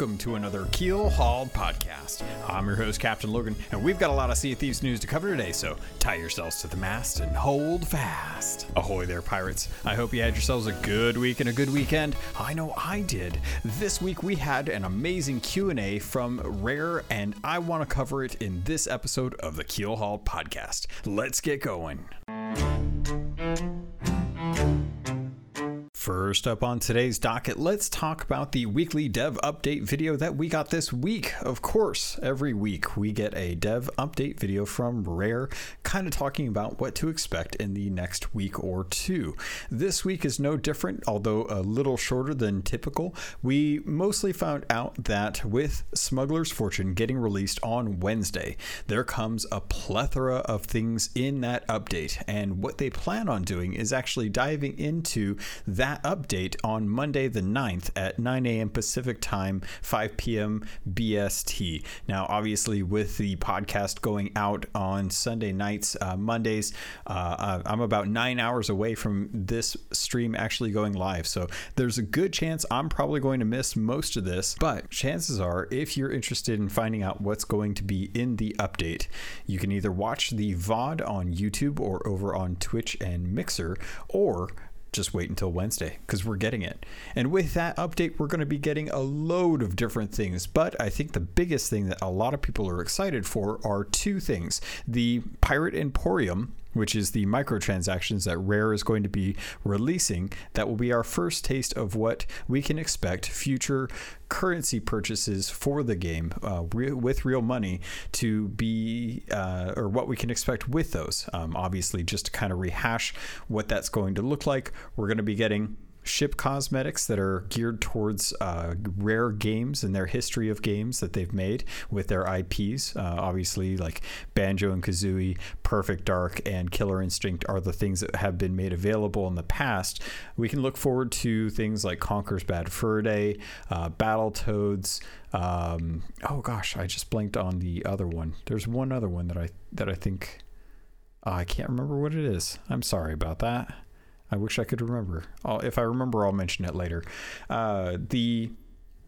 welcome to another Keel Hauled podcast. I'm your host, Captain Logan, and we've got a lot of Sea of Thieves news to cover today, so tie yourselves to the mast and hold fast. Ahoy there, pirates. I hope you had yourselves a good week and a good weekend. I know I did. This week we had an amazing Q&A from Rare, and I want to cover it in this episode of the Keel Hauled podcast. Let's get going. First up on today's docket, let's talk about the weekly dev update video that we got this week. Of course, every week we get a dev update video from Rare, kind of talking about what to expect in the next week or two. This week is no different, although a little shorter than typical. We mostly found out that with Smuggler's Fortune getting released on Wednesday, there comes a plethora of things in that update, and what they plan on doing is actually diving into that update on Monday the 9th at 9 a.m. Pacific time, 5 p.m. BST. Now, obviously, with the podcast going out on Sunday nights, uh, Mondays, uh, uh, I'm about nine hours away from this stream actually going live. So there's a good chance I'm probably going to miss most of this. But chances are, if you're interested in finding out what's going to be in the update, you can either watch the VOD on YouTube or over on Twitch and Mixer, or just wait until Wednesday because we're getting it. And with that update, we're going to be getting a load of different things. But I think the biggest thing that a lot of people are excited for are two things the Pirate Emporium, which is the microtransactions that Rare is going to be releasing. That will be our first taste of what we can expect future currency purchases for the game uh, re- with real money to be, uh, or what we can expect with those. Um, obviously, just to kind of rehash what that's going to look like, we're going to be getting ship cosmetics that are geared towards uh, rare games and their history of games that they've made with their IPs. Uh, obviously, like Banjo and Kazooie, Perfect Dark, and Killer Instinct are the things that have been made available in the past. We can look forward to things like Conker's Bad Fur Day, uh, Battletoads. Um, oh gosh, I just blanked on the other one. There's one other one that I that I think. Oh, I can't remember what it is. I'm sorry about that. I wish I could remember. I'll, if I remember, I'll mention it later. Uh, the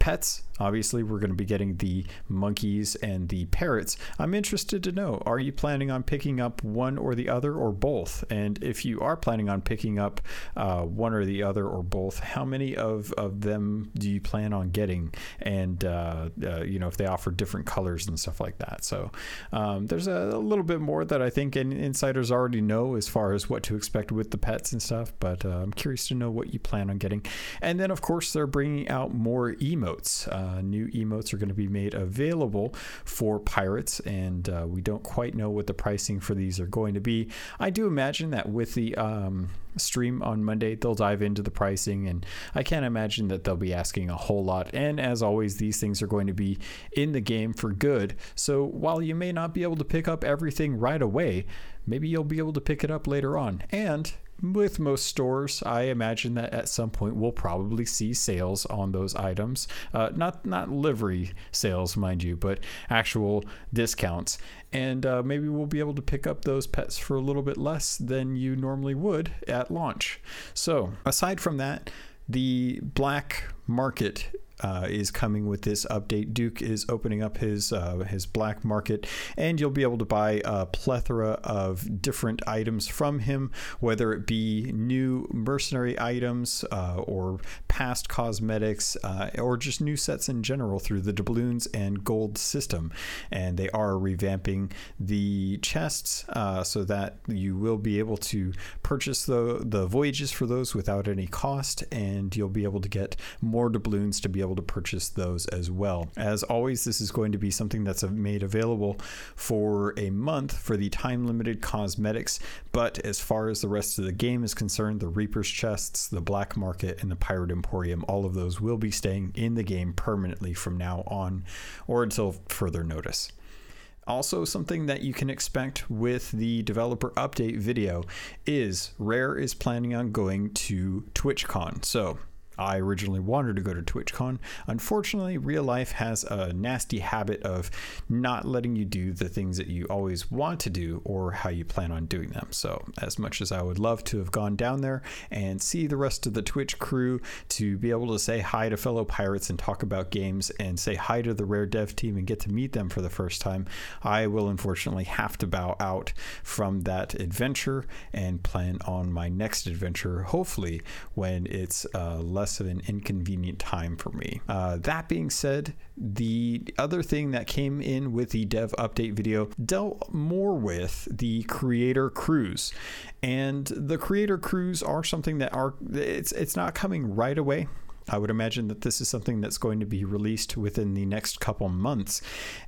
pets Obviously, we're going to be getting the monkeys and the parrots. I'm interested to know are you planning on picking up one or the other or both? And if you are planning on picking up uh, one or the other or both, how many of, of them do you plan on getting? And, uh, uh, you know, if they offer different colors and stuff like that. So um, there's a, a, little bit more that I think insiders already know as far as what to expect with the pets and stuff. But uh, I'm curious to know what you plan on getting. And then, of course, they're bringing out more emotes. Uh, new emotes are going to be made available for pirates, and uh, we don't quite know what the pricing for these are going to be. I do imagine that with the um, stream on Monday, they'll dive into the pricing, and I can't imagine that they'll be asking a whole lot. And as always, these things are going to be in the game for good. So while you may not be able to pick up everything right away, maybe you'll be able to pick it up later on. And with most stores, I imagine that at some point we'll probably see sales on those items. Uh, not not livery sales, mind you, but actual discounts. And uh, maybe we'll be able to pick up those pets for a little bit less than you normally would at launch. So aside from that, the black market uh, is coming with this update. Duke is opening up his uh, his black market, and you'll be able to buy a plethora of different items from him, whether it be new mercenary items uh, or past cosmetics, uh, or just new sets in general through the doubloons and gold system. And they are revamping the chests uh, so that you will be able to purchase the the voyages for those without any cost, and you'll be able to get more doubloons to be able to purchase those as well. As always, this is going to be something that's made available for a month for the time limited cosmetics. But as far as the rest of the game is concerned, the Reaper's chests, the Black Market, and the Pirate Emporium, all of those will be staying in the game permanently from now on or until further notice. Also, something that you can expect with the developer update video is Rare is planning on going to TwitchCon. So, I originally wanted to go to TwitchCon. Unfortunately, real life has a nasty habit of not letting you do the things that you always want to do or how you plan on doing them. So, as much as I would love to have gone down there and see the rest of the Twitch crew, to be able to say hi to fellow pirates and talk about games and say hi to the Rare Dev team and get to meet them for the first time, I will unfortunately have to bow out from that adventure and plan on my next adventure, hopefully, when it's uh, less less of an inconvenient time for me. Uh, that being said, the other thing that came in with the dev update video dealt more with the creator crews. And the creator crews are something that are it's it's not coming right away. I would imagine that this is something that's going to be released within the next couple months.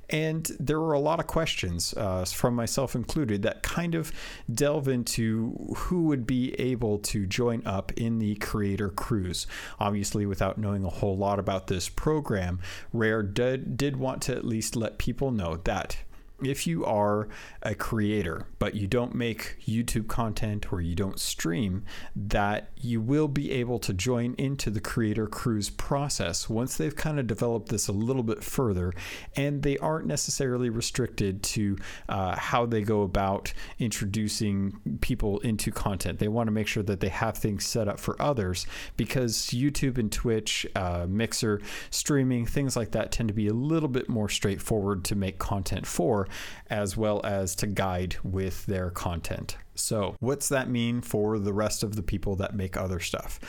And there were a lot of questions, uh, from myself included, that kind of delve into who would be able to join up in the creator crews. Obviously, without knowing a whole lot about this program, Rare did, did want to at least let people know that if you are a creator but you don't make YouTube content or you don't stream, that you will be able to join into the creator crews process once they've kind of developed this a little bit further. And they aren't necessarily restricted to uh, how they go about introducing people into content. They want to make sure that they have things set up for others because YouTube and Twitch, uh, Mixer, streaming, things like that tend to be a little bit more straightforward to make content for as well as to guide with their content. So, what's that mean for the rest of the people that make other stuff?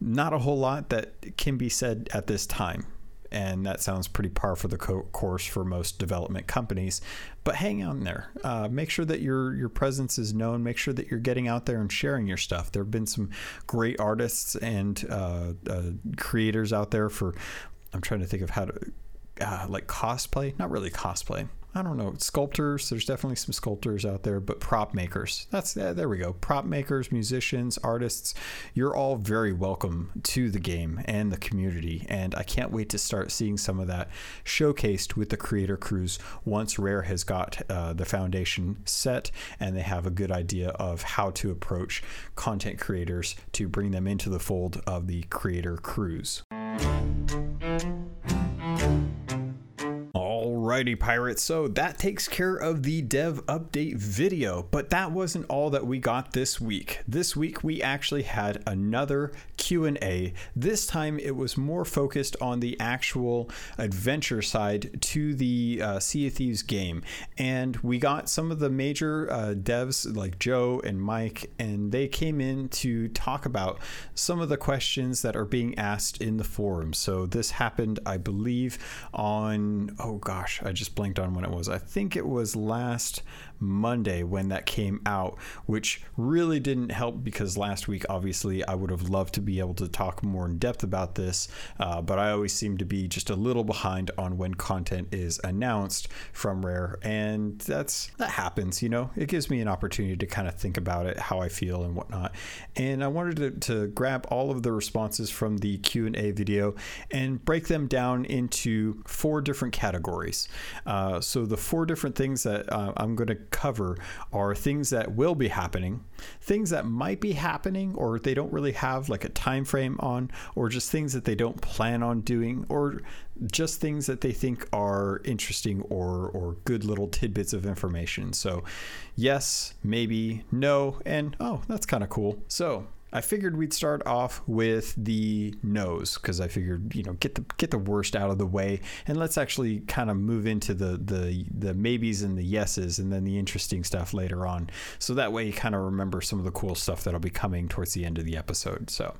Not a whole lot that can be said at this time. And that sounds pretty par for the co- course for most development companies. But hang on there. Uh, make sure that your your presence is known. Make sure that you're getting out there and sharing your stuff. There have been some great artists and uh, uh, creators out there for. I'm trying to think of how to uh, like cosplay. Not really cosplay I don't know, sculptors. There's definitely some sculptors out there, but prop makers. That's there we go. Prop makers, musicians, artists. You're all very welcome to the game and the community, and I can't wait to start seeing some of that showcased with the creator crews once Rare has got uh, the foundation set and they have a good idea of how to approach content creators to bring them into the fold of the creator crews. Alrighty, pirates. So that takes care of the dev update video, but that wasn't all that we got this week. This week we actually had another Q&A. This time it was more focused on the actual adventure side to the uh, Sea of Thieves game, and we got some of the major uh, devs like Joe and Mike, and they came in to talk about some of the questions that are being asked in the forum. So this happened, I believe, on oh gosh, I just blanked on when it was. I think it was last Monday when that came out, which really didn't help because last week, obviously, I would have loved to be able to talk more in depth about this, uh, but I always seem to be just a little behind on when content is announced from Rare, and that's that happens. You know, it gives me an opportunity to kind of think about it, how I feel, and whatnot. And I wanted to, to grab all of the responses from the Q and A video and break them down into four different categories. Uh, so the four different things that uh, I'm going to cover are things that will be happening, things that might be happening or they don't really have like a time frame on, or just things that they don't plan on doing, or just things that they think are interesting or or good little tidbits of information. So yes, maybe, no, and oh, that's kind of cool. So I figured we'd start off with the no's because I figured you know get the get the worst out of the way and let's actually kind of move into the the the maybes and the yeses and then the interesting stuff later on. So that way you kind of remember some of the cool stuff that'll be coming towards the end of the episode. So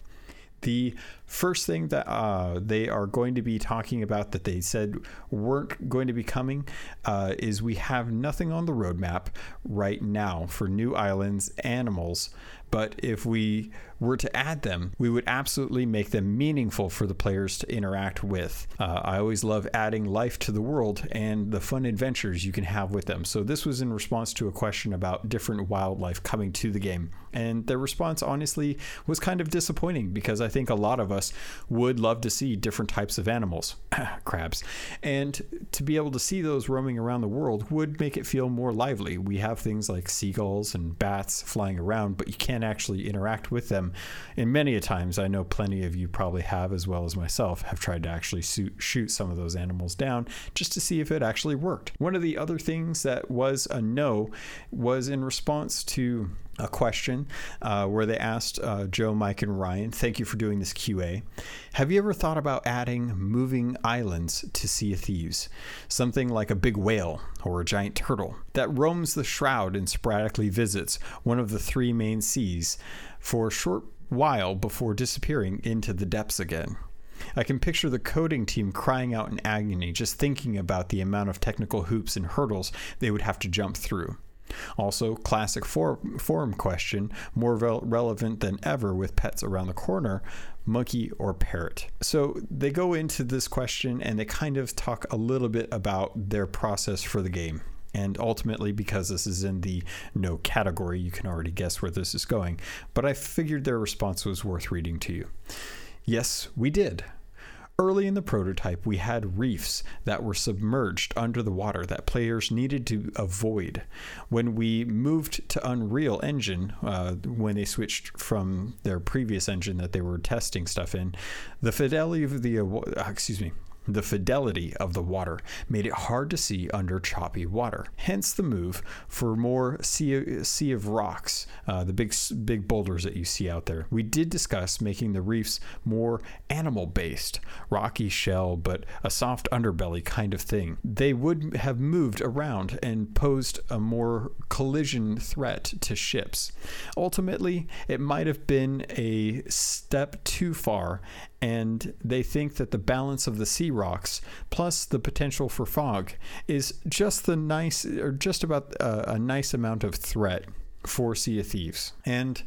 the first thing that uh, they are going to be talking about that they said weren't going to be coming uh, is we have nothing on the roadmap right now for new islands, animals, but if we were to add them, we would absolutely make them meaningful for the players to interact with. Uh, I always love adding life to the world and the fun adventures you can have with them. So, this was in response to a question about different wildlife coming to the game. And their response, honestly, was kind of disappointing because I think a lot of us would love to see different types of animals, crabs. And to be able to see those roaming around the world would make it feel more lively. We have things like seagulls and bats flying around, but you can't actually interact with them And many a times, I know plenty of you probably have, as well as myself, have tried to actually shoot some of those animals down just to see if it actually worked. One of the other things that was a no was in response to a question uh, where they asked uh, Joe, Mike, and Ryan, thank you for doing this QA. Have you ever thought about adding moving islands to Sea of Thieves? Something like a big whale or a giant turtle that roams the shroud and sporadically visits one of the three main seas for a short while before disappearing into the depths again. I can picture the coding team crying out in agony just thinking about the amount of technical hoops and hurdles they would have to jump through. Also, classic for- forum question, more re- relevant than ever with pets around the corner monkey or parrot. So they go into this question and they kind of talk a little bit about their process for the game. And ultimately, because this is in the no category, you can already guess where this is going. But I figured their response was worth reading to you. Yes, we did. Early in the prototype, we had reefs that were submerged under the water that players needed to avoid. When we moved to Unreal Engine, uh, when they switched from their previous engine that they were testing stuff in, the fidelity of the, uh, excuse me, the fidelity of the water made it hard to see under choppy water. Hence the move for more sea, sea of rocks, uh, the big big boulders that you see out there. We did discuss making the reefs more animal based, rocky shell but a soft underbelly kind of thing. They would have moved around and posed a more collision threat to ships. Ultimately, it might have been a step too far and they think that the balance of the sea rocks plus the potential for fog is just the nice or just about a, a nice amount of threat for Sea of Thieves. And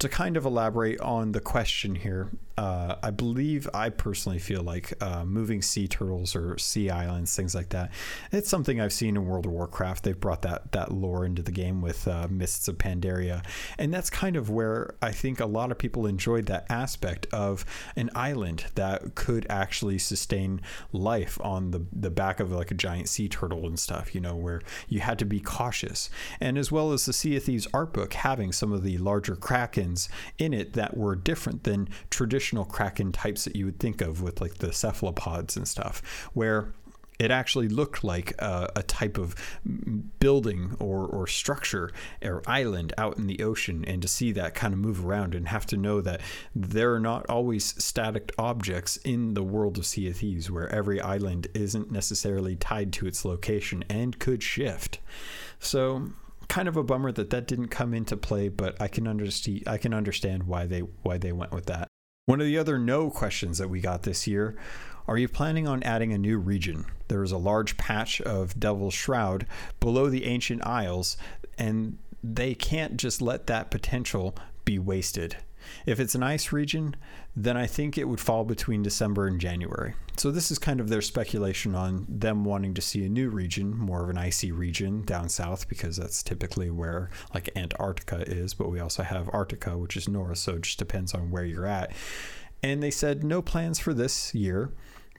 to kind of elaborate on the question here, uh, I believe I personally feel like uh, moving sea turtles or sea islands, things like that. It's something I've seen in World of Warcraft. They've brought that that lore into the game with uh, Mists of Pandaria, and that's kind of where I think a lot of people enjoyed that aspect of an island that could actually sustain life on the the back of like a giant sea turtle and stuff. You know, where you had to be cautious, and as well as the Sea of Thieves art book having some of the larger in it that were different than traditional traditional kraken types that you would think of with like the cephalopods and stuff, where it actually looked like a, a, type of building or, or structure or island out in the ocean and to see that kind of move around and have to know that there are not always static objects in the world of sea of thieves where every island isn't necessarily tied to its location and could shift. So kind of a bummer that that didn't come into play but i can understand i can understand why they why they went with that one of the other no questions that we got this year are you planning on adding a new region? There is a large patch of Devil's Shroud below the Ancient Isles, and they can't just let that potential be wasted. If it's an ice region, then I think it would fall between December and January. So, this is kind of their speculation on them wanting to see a new region, more of an icy region down south, because that's typically where like Antarctica is. But we also have Arctica, which is north, so it just depends on where you're at. And they said no plans for this year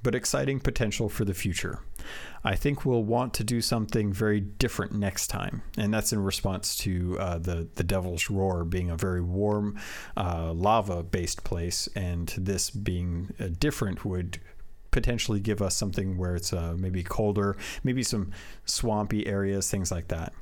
but exciting potential for the future. I think we'll want to do something very different next time, and that's in response to uh, the the Devil's Roar being a very warm, uh, lava-based place, and this being uh, different would potentially give us something where it's uh, maybe colder, maybe some swampy areas, things like that.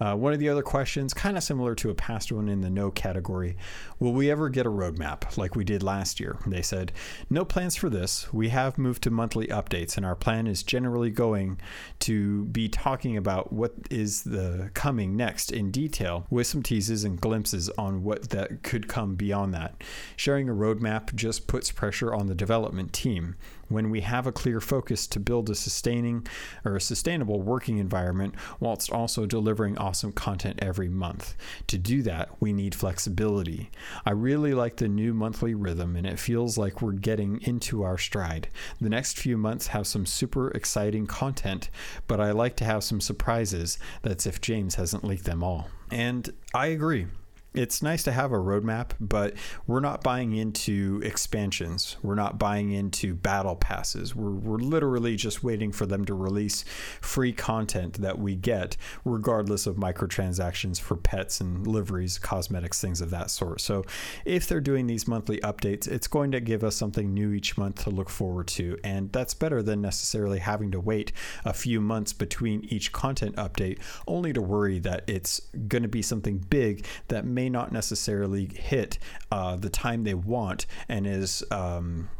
Uh, one of the other questions, kind of similar to a past one in the no category, will we ever get a roadmap like we did last year? They said, no plans for this. We have moved to monthly updates, and our plan is generally going to be talking about what is the coming next in detail with some teases and glimpses on what that could come beyond that. Sharing a roadmap just puts pressure on the development team when we have a clear focus to build a sustaining or a sustainable working environment whilst also delivering awesome content every month. To do that, we need flexibility. I really like the new monthly rhythm and it feels like we're getting into our stride. The next few months have some super exciting content, but I like to have some surprises. That's if James hasn't leaked them all. And I agree. It's nice to have a roadmap, but we're not buying into expansions. We're not buying into battle passes. We're, we're literally just waiting for them to release free content that we get, regardless of microtransactions for pets and liveries, cosmetics, things of that sort. So, if they're doing these monthly updates, it's going to give us something new each month to look forward to. And that's better than necessarily having to wait a few months between each content update, only to worry that it's going to be something big that may may not necessarily hit uh, the time they want and is um,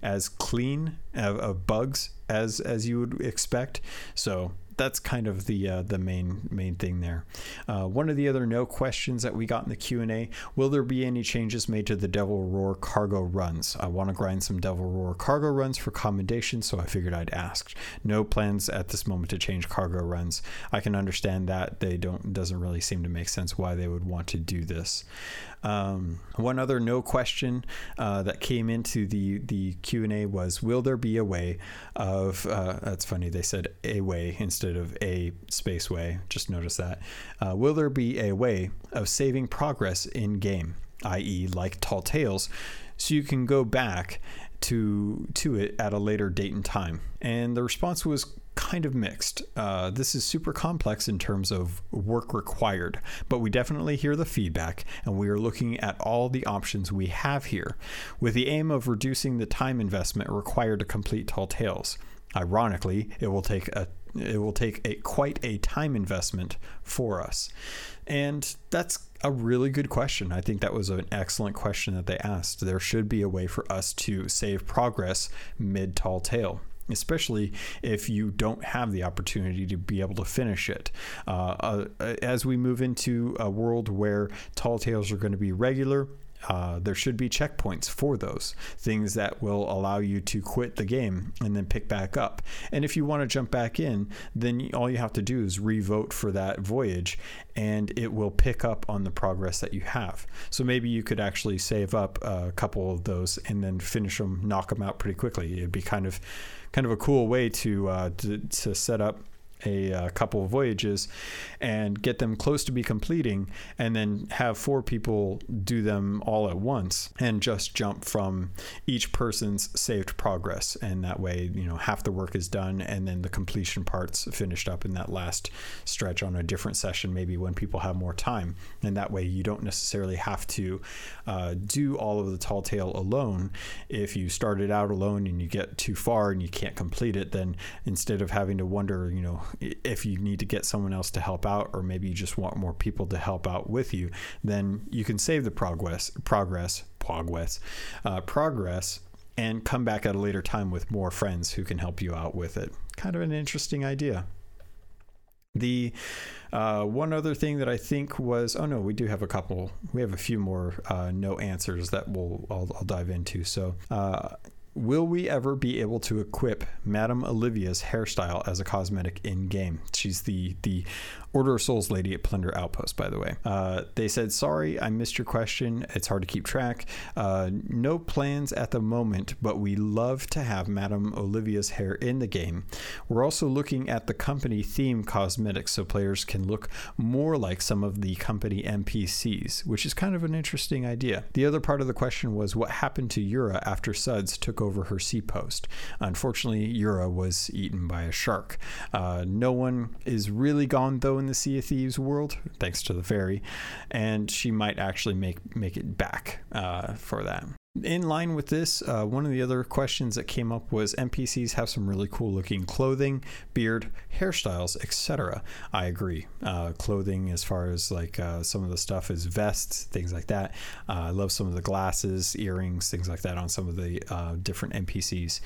as clean of, of, bugs as as you would expect. So that's kind of the uh, the main main thing there. Uh, one of the other no questions that we got in the Q and A: Will there be any changes made to the Devil Roar cargo runs? I want to grind some Devil Roar cargo runs for commendation, so I figured I'd ask. No plans at this moment to change cargo runs. I can understand that they don't doesn't really seem to make sense why they would want to do this. Um, one other no question uh, that came into the the Q and A was, will there be a way of? Uh, that's funny. They said a way instead of a space way. Just notice that. Uh, will there be a way of saving progress in game, i.e., like Tall Tales, so you can go back to to it at a later date and time? And the response was kind of mixed. Uh, this is super complex in terms of work required, but we definitely hear the feedback and we are looking at all the options we have here with the aim of reducing the time investment required to complete Tall Tales. Ironically, it will take a it will take a quite a time investment for us. And that's a really good question. I think that was an excellent question that they asked. There should be a way for us to save progress mid tall tale especially if you don't have the opportunity to be able to finish it. Uh, uh, as we move into a world where tall tales are going to be regular, uh, there should be checkpoints for those things that will allow you to quit the game and then pick back up. And if you want to jump back in, then all you have to do is revote for that voyage and it will pick up on the progress that you have. So maybe you could actually save up a couple of those and then finish them, knock them out pretty quickly. It'd be kind of kind of a cool way to uh, to, to set up a, uh, couple of voyages and get them close to be completing and then have four people do them all at once and just jump from each person's saved progress. And that way you know half the work is done and then the completion parts finished up in that last stretch on a different session maybe when people have more time. And that way you don't necessarily have to uh, do all of the tall tale alone. If you started out alone and you get too far and you can't complete it then instead of having to wonder you know if you need to get someone else to help out, or maybe you just want more people to help out with you, then you can save the progress, progress, progress, uh, progress, and come back at a later time with more friends who can help you out with it. Kind of an interesting idea. The uh, one other thing that I think was oh no, we do have a couple. We have a few more uh, no answers that we'll I'll, I'll dive into. So uh, Will we ever be able to equip Madame Olivia's hairstyle as a cosmetic in game? She's the the Order of Souls lady at Plunder Outpost, by the way. Uh, they said, Sorry, I missed your question. It's hard to keep track. Uh, no plans at the moment, but we love to have Madame Olivia's hair in the game. We're also looking at the company theme cosmetics so players can look more like some of the company NPCs, which is kind of an interesting idea. The other part of the question was what happened to Yura after Suds took over her Sea Post. Unfortunately, Yura was eaten by a shark. Uh, no one is really gone, though, in the Sea of Thieves world, thanks to the Ferry, and she might actually make make it back uh, for that. In line with this, uh, one of the other questions that came up was NPCs have some really cool looking clothing, beard, hairstyles, etc. I agree. Uh, clothing, as far as like uh, some of the stuff is vests, things like that. Uh, I love some of the glasses, earrings, things like that on some of the uh, different NPCs.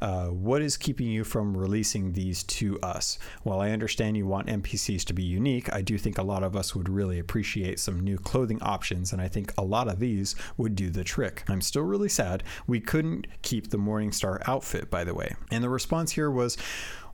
Uh, what is keeping you from releasing these to us? While I understand you want NPCs to be unique, I do think a lot of us would really appreciate some new clothing options, and I think a lot of these would do the trick. I'm still really sad. We couldn't keep the Morningstar outfit, by the way. And the response here was,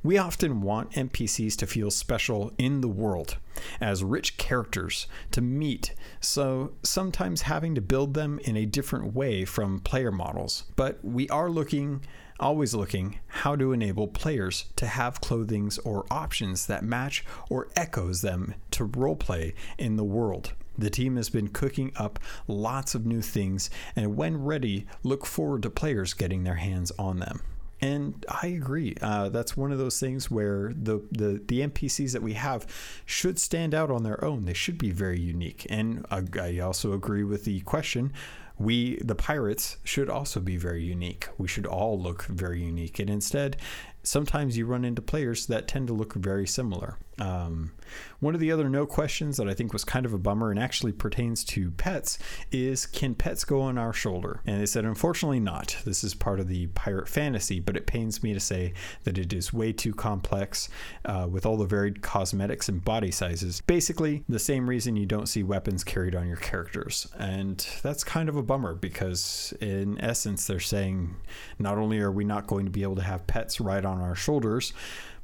we often want NPCs to feel special in the world as rich characters to meet, so sometimes having to build them in a different way from player models. But we are looking, always looking, how to enable players to have clothings or options that match or echoes them to roleplay in the world The team has been cooking up lots of new things, and when ready, look forward to players getting their hands on them. And I agree. Uh, that's one of those things where the, the the NPCs that we have should stand out on their own. They should be very unique. And I, I also agree with the question we the pirates should also be very unique we should all look very unique and instead sometimes you run into players that tend to look very similar. Um, one of the other no questions that I think was kind of a bummer and actually pertains to pets is can pets go on our shoulder? And they said, unfortunately, not. This is part of the pirate fantasy, but it pains me to say that it is way too complex uh, with all the varied cosmetics and body sizes. Basically, the same reason you don't see weapons carried on your characters. And that's kind of a bummer because, in essence, they're saying not only are we not going to be able to have pets ride on our shoulders,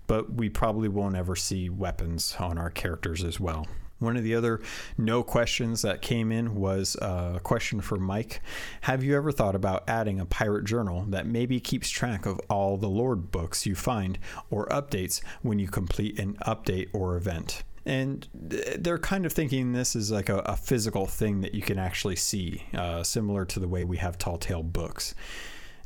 but we probably won't ever see weapons on our characters as well. One of the other no questions that came in was a question for Mike. Have you ever thought about adding a pirate journal that maybe keeps track of all the lore books you find or updates when you complete an update or event? And they're kind of thinking this is like a, a physical thing that you can actually see, uh, similar to the way we have tall tale books.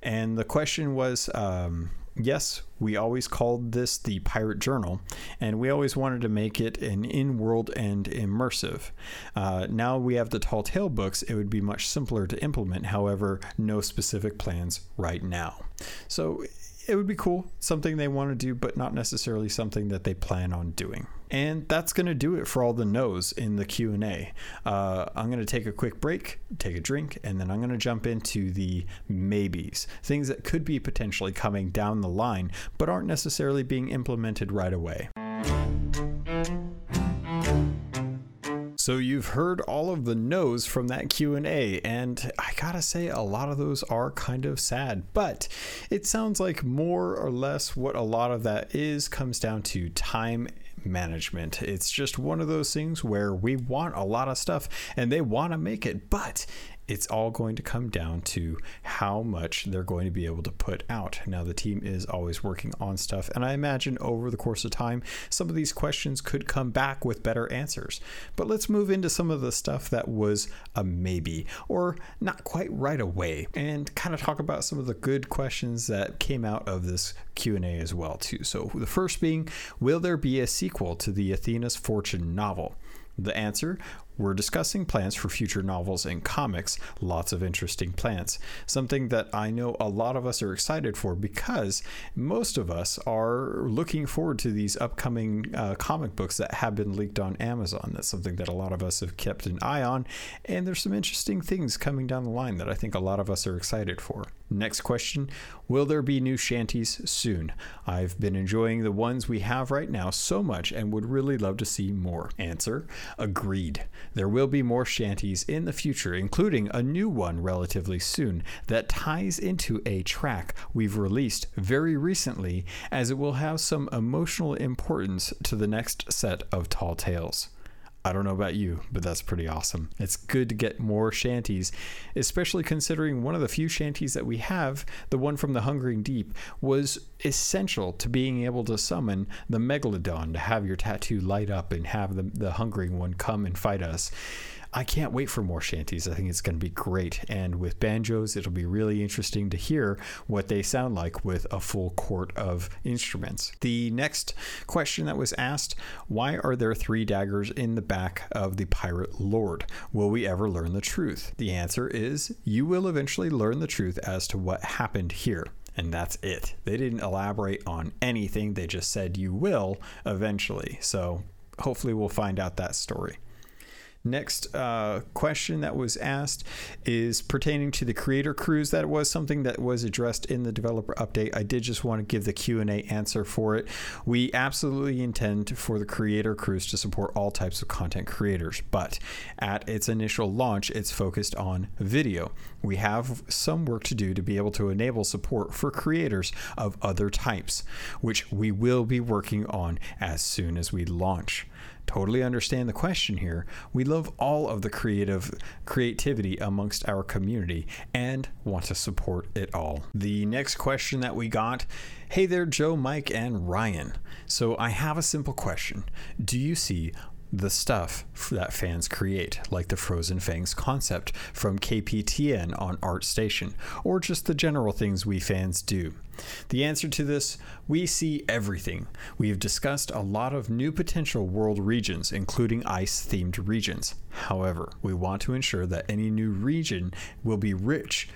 And the question was um, yes, we always called this the Pirate Journal, and we always wanted to make it an in world and immersive. Uh, now we have the Tall Tale books, it would be much simpler to implement, however, no specific plans right now. So it would be cool, something they want to do, but not necessarily something that they plan on doing. And that's going to do it for all the no's in the Q&A. Uh, I'm going to take a quick break, take a drink, and then I'm going to jump into the maybes, things that could be potentially coming down the line, but aren't necessarily being implemented right away. So you've heard all of the no's from that Q&A and I got to say a lot of those are kind of sad, but it sounds like more or less what a lot of that is comes down to time management. It's just one of those things where we want a lot of stuff and they want to make it, but it's all going to come down to how much they're going to be able to put out. Now, the team is always working on stuff, and I imagine over the course of time, some of these questions could come back with better answers. But let's move into some of the stuff that was a maybe or not quite right away, and kind of talk about some of the good questions that came out of this Q&A as well too. So the first being, will there be a sequel to the Athena's Fortune novel? The answer we're discussing plans for future novels and comics, lots of interesting plans. Something that I know a lot of us are excited for because most of us are looking forward to these upcoming uh, comic books that have been leaked on Amazon. That's something that a lot of us have kept an eye on, and there's some interesting things coming down the line that I think a lot of us are excited for. Next question Will there be new shanties soon? I've been enjoying the ones we have right now so much and would really love to see more. Answer Agreed. There will be more shanties in the future, including a new one relatively soon that ties into a track we've released very recently, as it will have some emotional importance to the next set of tall tales. I don't know about you, but that's pretty awesome. It's good to get more shanties, especially considering one of the few shanties that we have, the one from the Hungering Deep, was essential to being able to summon the Megalodon to have your tattoo light up and have the, the Hungering one come and fight us. I can't wait for more shanties. I think it's going to be great. And with banjos, it'll be really interesting to hear what they sound like with a full court of instruments. The next question that was asked why are there three daggers in the back of the pirate lord? Will we ever learn the truth? The answer is you will eventually learn the truth as to what happened here and that's it. They didn't elaborate on anything, they just said you will eventually. So hopefully, we'll find out that story. Next uh, question that was asked is pertaining to the creator crews. That was something that was addressed in the developer update. I did just want to give the Q and A answer for it. We absolutely intend for the creator crews to support all types of content creators, but at its initial launch, it's focused on video. We have some work to do to be able to enable support for creators of other types, which we will be working on as soon as we launch totally understand the question here. We love all of the creative creativity amongst our community and want to support it all. The next question that we got Hey there, Joe, Mike, and Ryan. So I have a simple question Do you see the stuff that fans create, like the Frozen Fangs concept from KPTN on ArtStation, or just the general things we fans do? The answer to this we see everything. We have discussed a lot of new potential world regions, including ice themed regions. However, we want to ensure that any new region will be rich,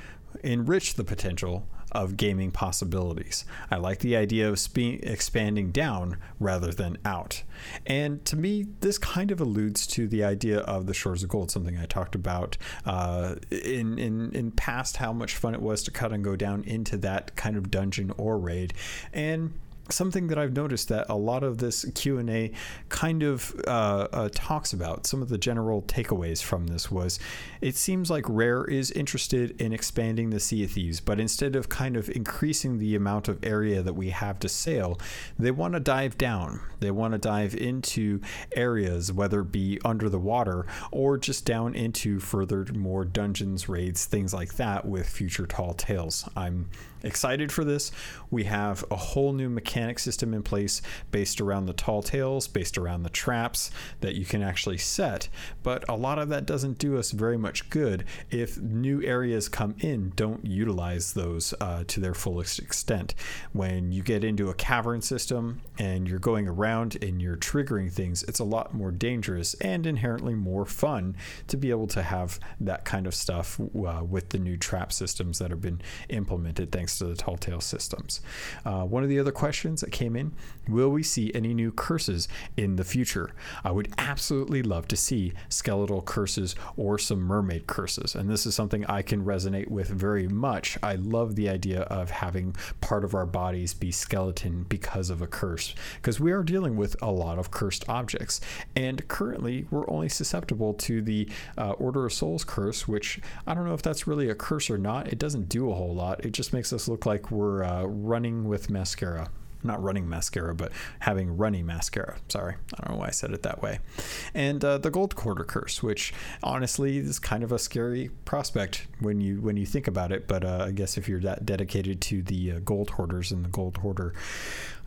enrich the potential of gaming possibilities. I like the idea of spe- expanding down rather than out. And to me, this kind of alludes to the idea of the Shores of Gold, something I talked about uh, in, in, in past, how much fun it was to cut and go down into that kind of dungeon or raid. And something that I've noticed that a lot of this Q and A kind of uh, uh, talks about. Some of the general takeaways from this was, it seems like Rare is interested in expanding the Sea of Thieves, but instead of kind of increasing the amount of area that we have to sail, they want to dive down. They want to dive into areas, whether it be under the water or just down into further more dungeons, raids, things like that with future Tall Tales. I'm excited for this. We have a whole new mechanic system in place based around the tall tales, based around the traps that you can actually set. But a lot of that doesn't do us very much good if new areas come in, don't utilize those uh, to their fullest extent. When you get into a cavern system and you're going around and you're triggering things, it's a lot more dangerous and inherently more fun to be able to have that kind of stuff uh, with the new trap systems that have been implemented thanks to the Tall Tale systems. Uh, one of the other questions that came in Will we see any new curses in the future? I would absolutely love to see skeletal curses or some mermaid curses. And this is something I can resonate with very much. I love the idea of having part of our bodies be skeleton because of a curse, because we are dealing with a lot of cursed objects. And currently, we're only susceptible to the uh, Order of Souls curse, which I don't know if that's really a curse or not. It doesn't do a whole lot, it just makes us look like we're uh, running with mascara not running mascara, but having runny mascara. Sorry, I don't know why I said it that way. And uh, the gold hoarder curse, which honestly is kind of a scary prospect when you when you think about it. But uh, I guess if you're that dedicated to the uh, gold hoarders and the gold hoarder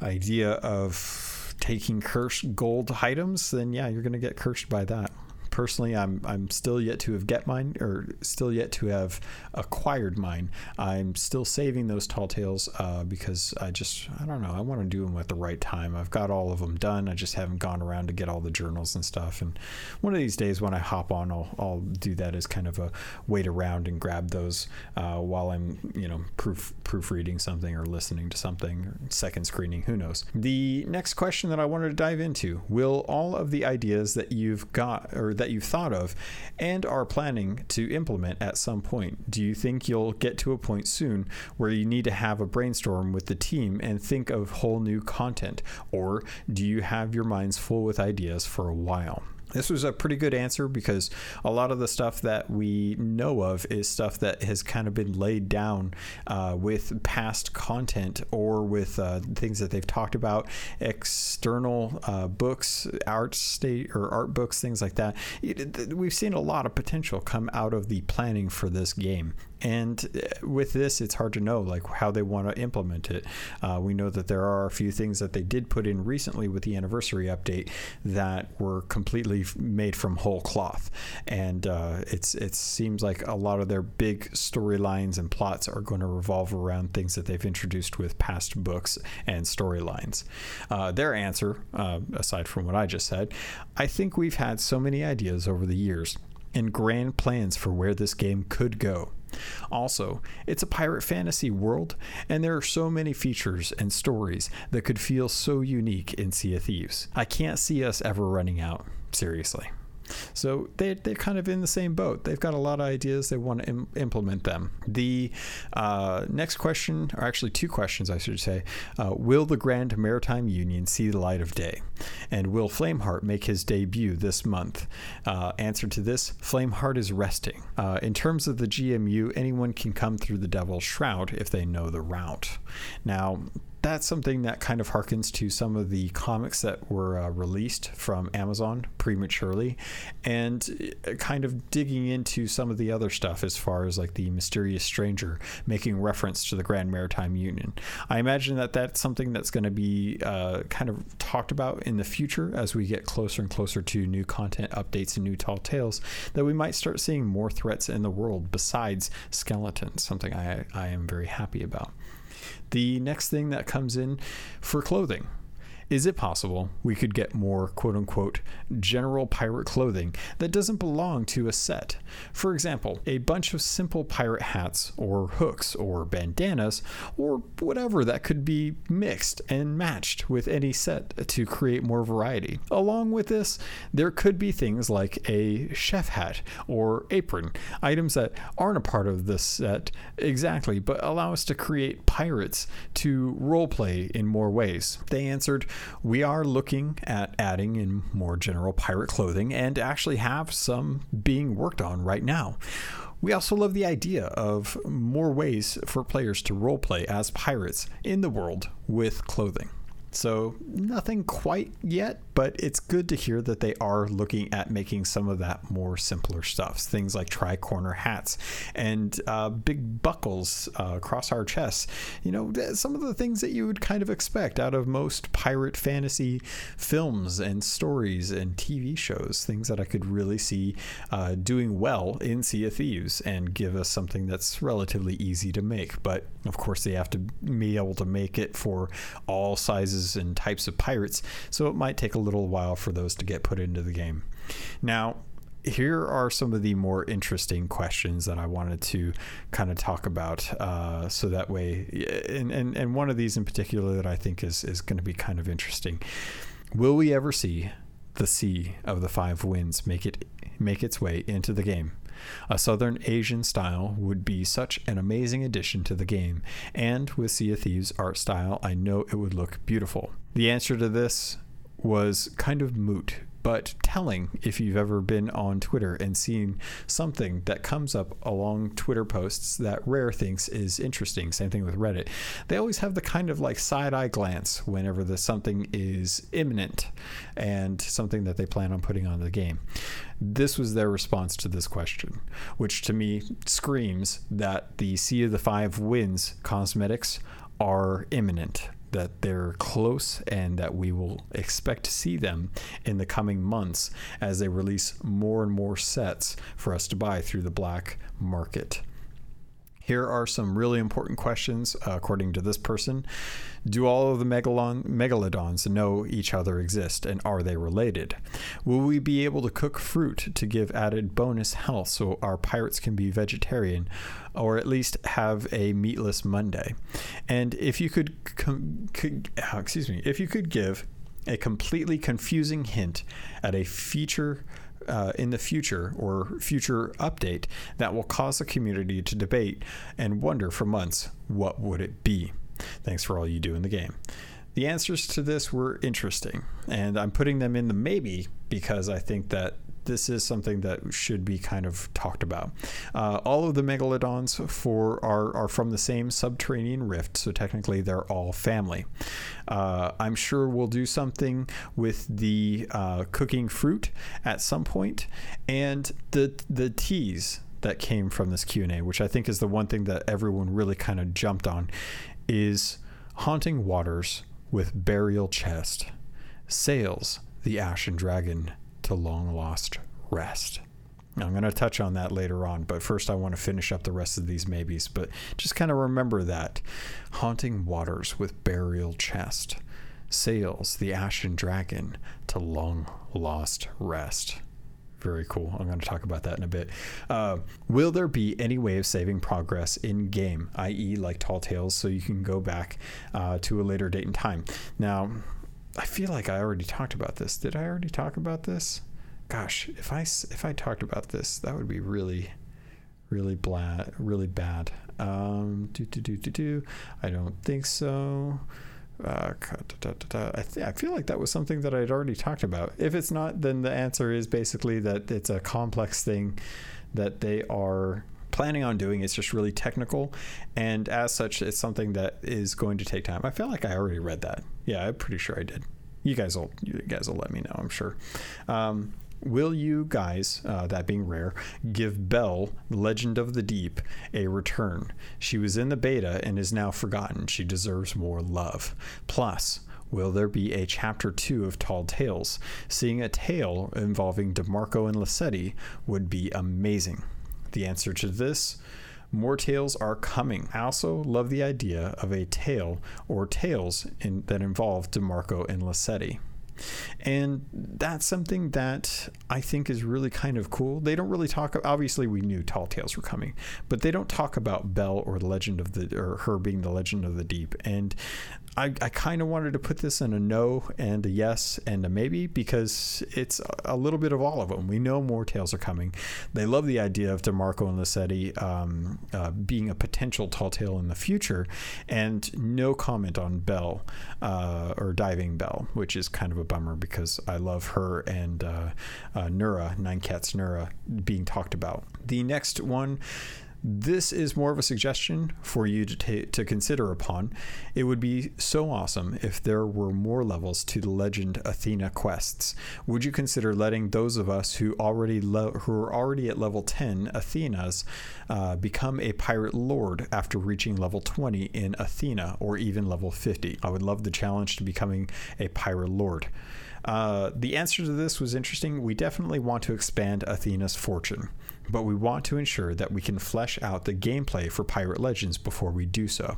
idea of taking cursed gold items, then yeah, you're going to get cursed by that personally, I'm I'm still yet to have get mine or still yet to have acquired mine. I'm still saving those tall tales uh, because I just I don't know. I want to do them at the right time. I've got all of them done. I just haven't gone around to get all the journals and stuff. And one of these days when I hop on, I'll I'll do that as kind of a wait around and grab those uh, while I'm you know proof proofreading something or listening to something or second screening. Who knows? The next question that I wanted to dive into: Will all of the ideas that you've got or that you've thought of and are planning to implement at some point? Do you think you'll get to a point soon where you need to have a brainstorm with the team and think of whole new content? Or do you have your minds full with ideas for a while? This was a pretty good answer because a lot of the stuff that we know of is stuff that has kind of been laid down uh, with past content or with uh, things that they've talked about, external uh, books, art state or art books, things like that. We've seen a lot of potential come out of the planning for this game and uh, with this it's hard to know like how they want to implement it. Uh, we know that there are a few things that they did put in recently with the anniversary update that were completely made from whole cloth. And uh, it's it seems like a lot of their big storylines and plots are going to revolve around things that they've introduced with past books and storylines. Uh, their answer uh, aside from what i just said i think we've had so many ideas over the years and grand plans for where this game could go also, it's a pirate fantasy world, and there are so many features and stories that could feel so unique in Sea of Thieves. I can't see us ever running out, seriously. So they, they're kind of in the same boat. They've got a lot of ideas. They want to Im- implement them. The uh, next question, or actually two questions, I should say uh, Will the Grand Maritime Union see the light of day? And will Flameheart make his debut this month? Uh, answer to this Flameheart is resting. Uh, in terms of the GMU, anyone can come through the Devil's Shroud if they know the route. Now, that's something that kind of harkens to some of the comics that were uh, released from Amazon prematurely and uh, kind of digging into some of the other stuff as far as like the mysterious stranger making reference to the Grand Maritime Union. I imagine that that's something that's going to be uh, kind of talked about in the future as we get closer and closer to new content updates and new tall tales, that we might start seeing more threats in the world besides skeletons, something I, I am very happy about. The next thing that comes in for clothing is it possible we could get more quote unquote general pirate clothing that doesn't belong to a set? For example, a bunch of simple pirate hats or hooks or bandanas or whatever that could be mixed and matched with any set to create more variety. Along with this, there could be things like a chef hat or apron, items that aren't a part of the set exactly, but allow us to create pirates to roleplay in more ways. They answered, we are looking at adding in more general pirate clothing and actually have some being worked on right now. We also love the idea of more ways for players to roleplay as pirates in the world with clothing. So, nothing quite yet, but it's good to hear that they are looking at making some of that more simpler stuff. Things like tri corner hats and uh, big buckles uh, across our chests. You know, some of the things that you would kind of expect out of most pirate fantasy films and stories and TV shows. Things that I could really see uh, doing well in Sea of Thieves and give us something that's relatively easy to make. But of course, they have to be able to make it for all sizes and types of pirates, so it might take a little while for those to get put into the game. Now, here are some of the more interesting questions that I wanted to kind of talk about. Uh, so that way, and, and, and one of these in particular that I think is, is going to be kind of interesting. Will we ever see the Sea of the Five Winds make it make its way into the game? A Southern Asian style would be such an amazing addition to the game, and with Sea of Thieves art style, I know it would look beautiful. The answer to this was kind of moot but telling if you've ever been on Twitter and seen something that comes up along Twitter posts that Rare thinks is interesting. Same thing with Reddit. They always have the kind of like side eye glance whenever the something is imminent and something that they plan on putting on the game. This was their response to this question, which to me screams that the Sea of the Five Winds cosmetics are imminent that they're close and that we will expect to see them in the coming months as they release more and more sets for us to buy through the black market. Here are some really important questions, uh, according to this person. Do all of the megalon, megalodons know each other exist, and are they related? Will we be able to cook fruit to give added bonus health so our pirates can be vegetarian, or at least have a meatless Monday? And if you could, com- could uh, excuse me, if you could give a completely confusing hint at a feature uh, in the future or future update that will cause the community to debate and wonder for months what would it be. Thanks for all you do in the game. The answers to this were interesting, and I'm putting them in the maybe because I think that this is something that should be kind of talked about. Uh, all of the megalodons for are, are from the same subterranean rift, so technically they're all family. Uh, I'm sure we'll do something with the uh, cooking fruit at some point, and the the tease that came from this Q&A, which I think is the one thing that everyone really kind of jumped on, is haunting waters with burial chest, sails the ashen dragon to long lost rest. I'm going to touch on that later on, but first I want to finish up the rest of these maybes. But just kind of remember that haunting waters with burial chest sails the ashen dragon to long lost rest. Very cool. I'm going to talk about that in a bit. Uh, will there be any way of saving progress in game, i.e., like Tall Tales, so you can go back uh, to a later date and time? Now, I feel like I already talked about this. Did I already talk about this? Gosh, if I if I talked about this, that would be really, really bad, really bad. Um, do do do do do. I don't think so. Uh, I, th- I feel like that was something that I'd already talked about. If it's not, then the answer is basically that it's a complex thing that they are planning on doing. It's just really technical, and as such, it's something that is going to take time. I feel like I already read that. Yeah, I'm pretty sure I did. You guys will you guys will let me know. I'm sure. Um, Will you guys, uh, that being rare, give Belle, Legend of the Deep, a return? She was in the beta and is now forgotten. She deserves more love. Plus, will there be a chapter 2 of Tall Tales? Seeing a tale involving DeMarco and Lissetti would be amazing. The answer to this more tales are coming. I also love the idea of a tale or tales in, that involve DeMarco and Lissetti. And that's something that I think is really kind of cool. They don't really talk. Obviously, we knew Tall Tales were coming, but they don't talk about Belle or the Legend of the or her being the Legend of the Deep. And I, I kind of wanted to put this in a no and a yes and a maybe because it's a little bit of all of them. We know more tales are coming. They love the idea of DeMarco and Lissetti um, uh, being a potential tall tale in the future, and no comment on Bell uh, or Diving Bell, which is kind of a bummer because I love her and uh, uh Nura, Nine Cats Nura, being talked about. The next one this is more of a suggestion for you to ta- to consider upon. It would be so awesome if there were more levels to the Legend Athena quests. Would you consider letting those of us who already le- who are already at level 10 Athenas uh, become a pirate lord after reaching level 20 in Athena or even level 50? I would love the challenge to becoming a pirate lord. Uh, the answer to this was interesting. We definitely want to expand Athena's fortune but we want to ensure that we can flesh out the gameplay for Pirate Legends before we do so.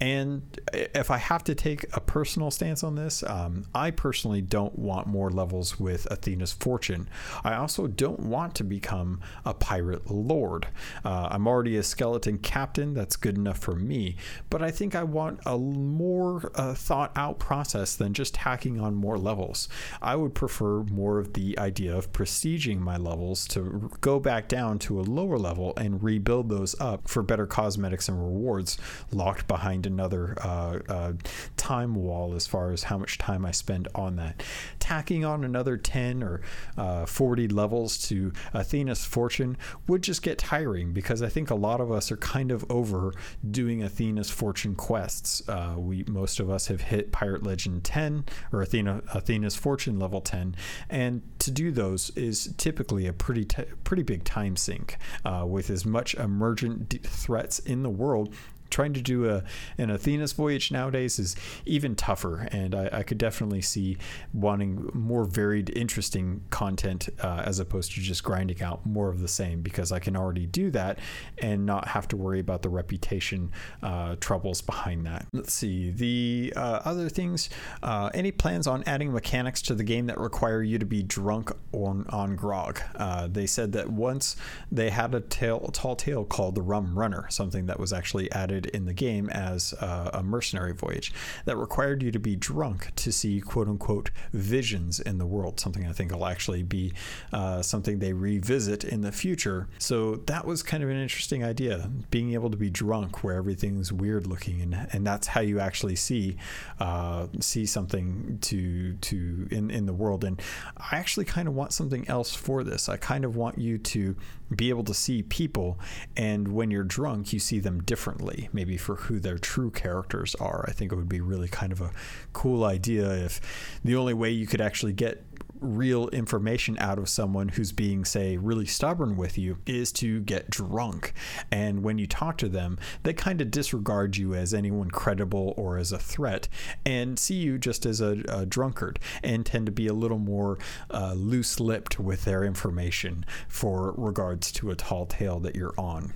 And if I have to take a personal stance on this, um, I personally don't want more levels with Athena's Fortune. I also don't want to become a pirate lord. Uh, I'm already a skeleton captain, that's good enough for me, but I think I want a more uh, thought out process than just hacking on more levels. I would prefer more of the idea of prestiging my levels to go back down to a lower level and rebuild those up for better cosmetics and rewards locked behind another uh, uh, time wall as far as how much time I spend on that. Tacking on another 10 or uh, 40 levels to Athena's Fortune would just get tiring because I think a lot of us are kind of over doing Athena's Fortune quests. Uh, we most of us have hit Pirate Legend 10 or Athena Athena's Fortune level 10, and to do those is typically a pretty t- pretty big time sink uh, with as much emergent d- threats in the world trying to do a an Athena's voyage nowadays is even tougher, and I, I could definitely see wanting more varied, interesting content uh, as opposed to just grinding out more of the same because I can already do that and not have to worry about the reputation uh, troubles behind that. Let's see the uh, other things. Uh, any plans on adding mechanics to the game that require you to be drunk on on grog? Uh, they said that once they had a, tail, a tall tale called the Rum Runner, something that was actually added in the game as uh, a mercenary voyage that required you to be drunk to see quote unquote visions in the world, something I think will actually be uh, something they revisit in the future. So that was kind of an interesting idea, being able to be drunk where everything's weird looking, and, and that's how you actually see uh, see something to to in, in the world. And I actually kind of want something else for this. I kind of want you to be able to see people, and when you're drunk, you see them differently maybe for who their true characters are. I think it would be really kind of a cool idea if the only way you could actually get real information out of someone who's being, say, really stubborn with you is to get drunk. And when you talk to them, they kind of disregard you as anyone credible or as a threat and see you just as a, a drunkard and tend to be a little more uh, loose lipped with their information for regards to a tall tale that you're on.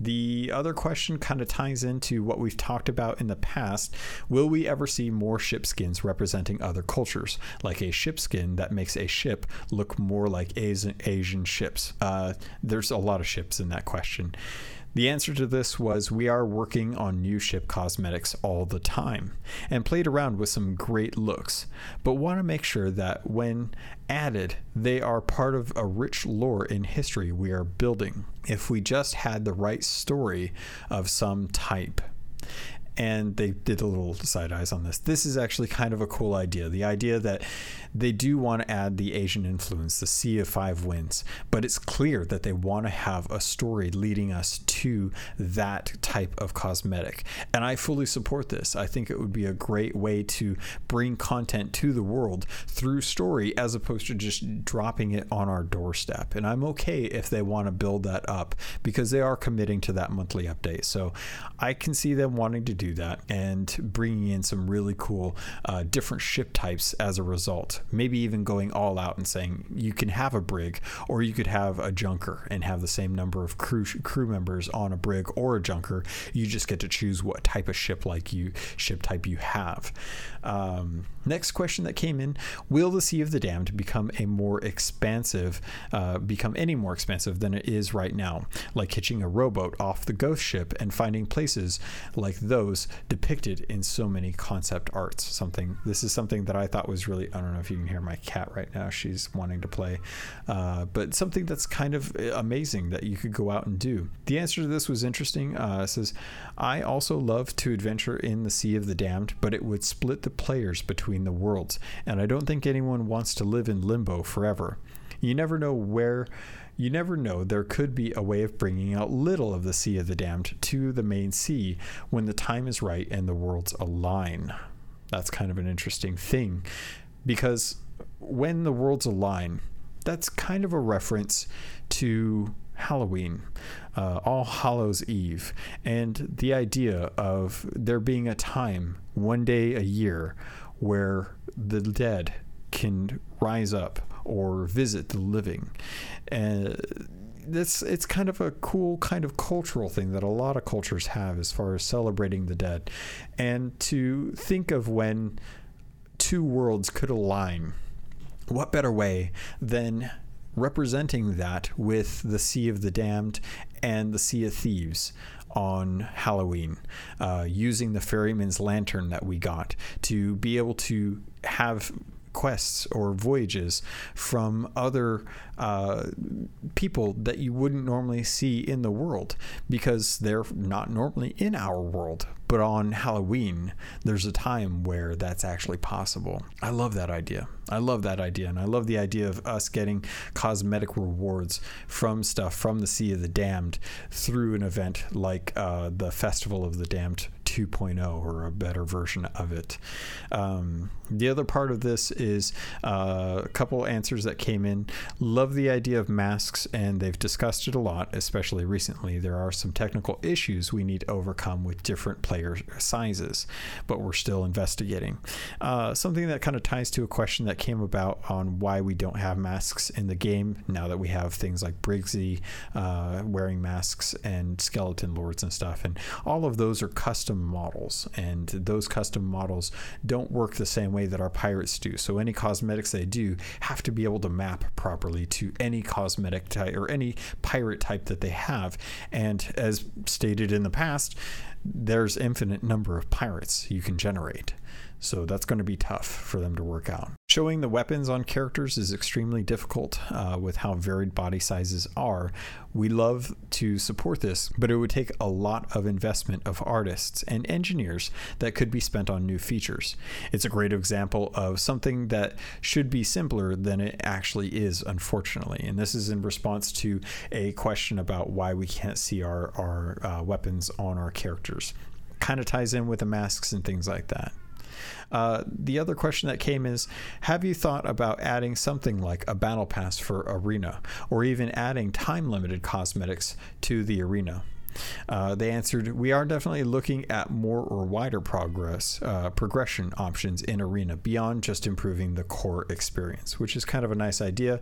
The other question kind of ties into what we've talked about in the past. Will we ever see more ship skins representing other cultures, like a ship skin that makes a ship look more like Asian, ships? Uh, there's a lot of ships in that question. The answer to this was we are working on new ship cosmetics all the time and played around with some great looks, but want to make sure that when added, they are part of a rich lore in history we are building. If we just had the right story of some type, and they did a little side eyes on this. This is actually kind of a cool idea. The idea that they do want to add the Asian influence, the Sea of Five Winds, but it's clear that they want to have a story leading us to that type of cosmetic. And I fully support this. I think it would be a great way to bring content to the world through story as opposed to just dropping it on our doorstep. And I'm okay if they want to build that up because they are committing to that monthly update. So I can see them wanting to do that and bringing in some really cool uh, different ship types as a result maybe even going all out and saying you can have a brig or you could have a junker and have the same number of crew crew members on a brig or a junker. You just get to choose what type of ship like you ship type you have. Um, next question that came in: Will the Sea of the Damned become a more expansive, uh, become any more expansive than it is right now, like hitching a rowboat off the ghost ship and finding places like those depicted in so many concept arts? Something. This is something that I thought was really. I don't know if you can hear my cat right now. She's wanting to play, uh, but something that's kind of amazing that you could go out and do. The answer to this was interesting. Uh, says, I also love to adventure in the Sea of the Damned, but it would split the players between the worlds, and I don't think anyone wants to live in limbo forever. You never know where. You never know, there could be a way of bringing out little of the Sea of the Damned to the main sea when the time is right and the worlds align. That's kind of an interesting thing because when the worlds align, that's kind of a reference to Halloween, uh, All Hallows Eve, and the idea of there being a time, one day a year, where the dead can rise up or visit the living. And this it's kind of a cool kind of cultural thing that a lot of cultures have as far as celebrating the dead. And to think of when two worlds could align, what better way than representing that with the Sea of the Damned and the Sea of Thieves on Halloween, uh, using the ferryman's lantern that we got to be able to have quests or voyages from other uh, people that you wouldn't normally see in the world because they're not normally in our world. But on Halloween, there's a time where that's actually possible. I love that idea. I love that idea. And I love the idea of us getting cosmetic rewards from stuff from the Sea of the Damned through an event like uh, the Festival of the Damned 2.0 or a better version of it. Um, the other part of this is uh, a couple answers that came in. Love the idea of masks, and they've discussed it a lot, especially recently. There are some technical issues we need to overcome with different player sizes, but we're still investigating. Uh, something that kind of ties to a question that came about on why we don't have masks in the game now that we have things like Briggsy uh, wearing masks and skeleton lords and stuff, and all of those are custom models, and those custom models don't work the same way that our pirates do. So any cosmetics they do have to be able to map properly to any cosmetic type or any pirate type that they have. And as stated in the past, there's infinite number of pirates you can generate. So that's going to be tough for them to work out. Showing the weapons on characters is extremely difficult uh, with how varied body sizes are. We love to support this, but it would take a lot of investment of artists and engineers that could be spent on new features. It's a great example of something that should be simpler than it actually is, unfortunately. And this is in response to a question about why we can't see our, our uh, weapons on our characters. Kind of ties in with the masks and things like that. Uh, the other question that came is Have you thought about adding something like a battle pass for Arena, or even adding time limited cosmetics to the arena? Uh, they answered, "We are definitely looking at more or wider progress uh, progression options in Arena beyond just improving the core experience, which is kind of a nice idea.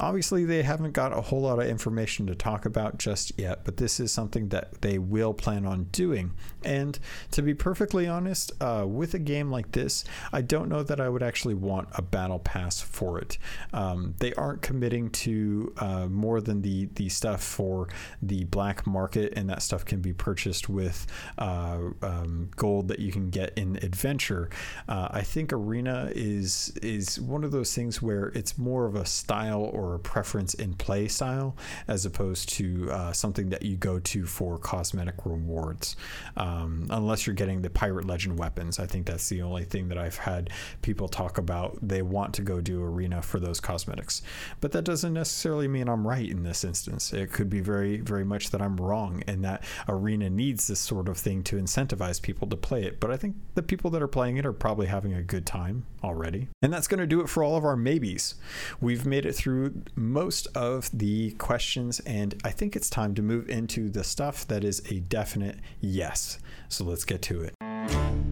Obviously, they haven't got a whole lot of information to talk about just yet, but this is something that they will plan on doing. And to be perfectly honest, uh, with a game like this, I don't know that I would actually want a battle pass for it. Um, they aren't committing to uh, more than the the stuff for the black market and that stuff can be purchased with uh, um, gold that you can get in adventure. Uh, I think arena is is one of those things where it's more of a style or a preference in play style as opposed to uh, something that you go to for cosmetic rewards. Um, unless you're getting the pirate legend weapons, I think that's the only thing that I've had people talk about. They want to go do arena for those cosmetics, but that doesn't necessarily mean I'm right in this instance. It could be very very much that I'm wrong and that arena needs this sort of thing to incentivize people to play it. But I think the people that are playing it are probably having a good time already. And that's going to do it for all of our maybes. We've made it through most of the questions, and I think it's time to move into the stuff that is a definite yes. So let's get to it.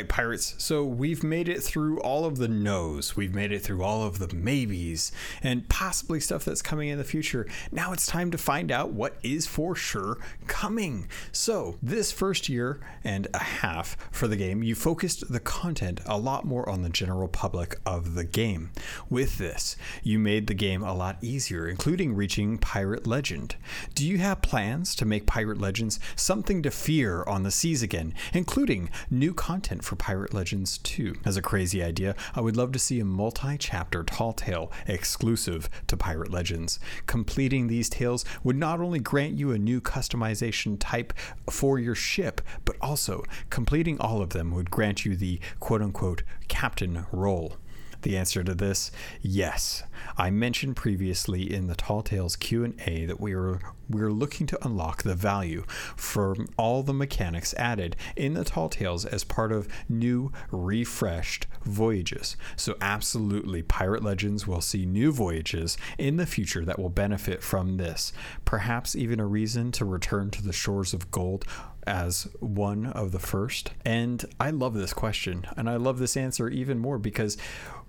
Right, pirates. So we've made it through all of the no's, we've made it through all of the maybes, and possibly stuff that's coming in the future. Now it's time to find out what is for sure coming. So, this first year and a half for the game, you focused the content a lot more on the general public of the game. With this, you made the game a lot easier, including reaching Pirate Legend. Do you have plans to make Pirate Legends something to fear on the seas again, including new content for Pirate Legends 2. As a crazy idea, I would love to see a multi chapter tall tale exclusive to Pirate Legends. Completing these tales would not only grant you a new customization type for your ship, but also completing all of them would grant you the quote unquote captain role. The answer to this, yes. I mentioned previously in the Tall Tales Q&A that we are we're looking to unlock the value from all the mechanics added in the Tall Tales as part of new refreshed voyages. So absolutely Pirate Legends will see new voyages in the future that will benefit from this. Perhaps even a reason to return to the shores of gold as one of the first? And I love this question and I love this answer even more because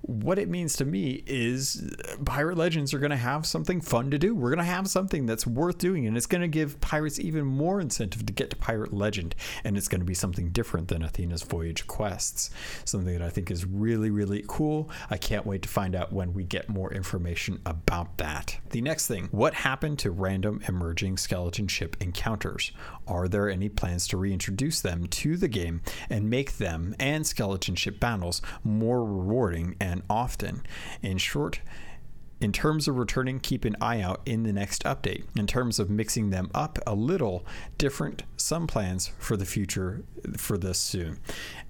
what it means to me is uh, Pirate Legends are going to have something fun to do. We're going to have something that's worth doing, and it's going to give pirates even more incentive to get to Pirate Legend. And it's going to be something different than Athena's Voyage quests. Something that I think is really, really cool. I can't wait to find out when we get more information about that. The next thing what happened to random emerging skeleton ship encounters? Are there any plans to reintroduce them to the game and make them and skeleton ship battles more rewarding and and often. In short, in terms of returning, keep an eye out in the next update. In terms of mixing them up a little, different some plans for the future for this soon.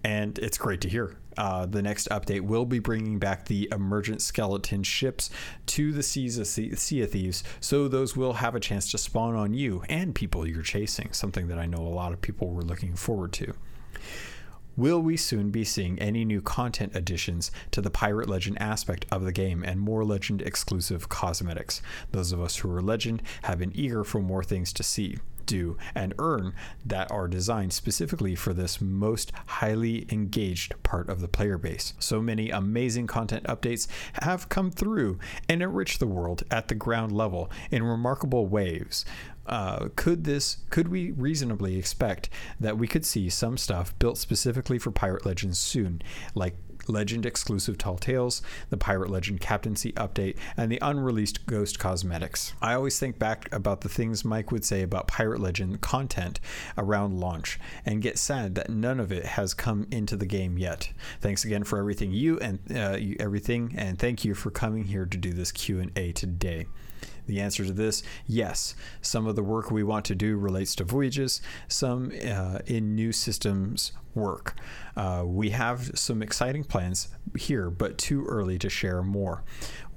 And it's great to hear. Uh, the next update will be bringing back the emergent skeleton ships to the seas of sea, of Thieves, so those will have a chance to spawn on you and people you're chasing, something that I know a lot of people were looking forward to. Will we soon be seeing any new content additions to the Pirate Legend aspect of the game and more Legend exclusive cosmetics? Those of us who are Legend have been eager for more things to see do and earn that are designed specifically for this most highly engaged part of the player base. So many amazing content updates have come through and enriched the world at the ground level in remarkable ways uh, could this could we reasonably expect that we could see some stuff built specifically for Pirate Legends soon, like Legend exclusive Tall Tales, the Pirate Legend Captaincy update, and the unreleased Ghost Cosmetics. I always think back about the things Mike would say about Pirate Legend content around launch and get sad that none of it has come into the game yet. Thanks again for everything you and uh, everything, and thank you for coming here to do this Q and A today. The answer to this, yes. Some of the work we want to do relates to voyages, some uh, in new systems work. Uh, we have some exciting plans here, but too early to share more.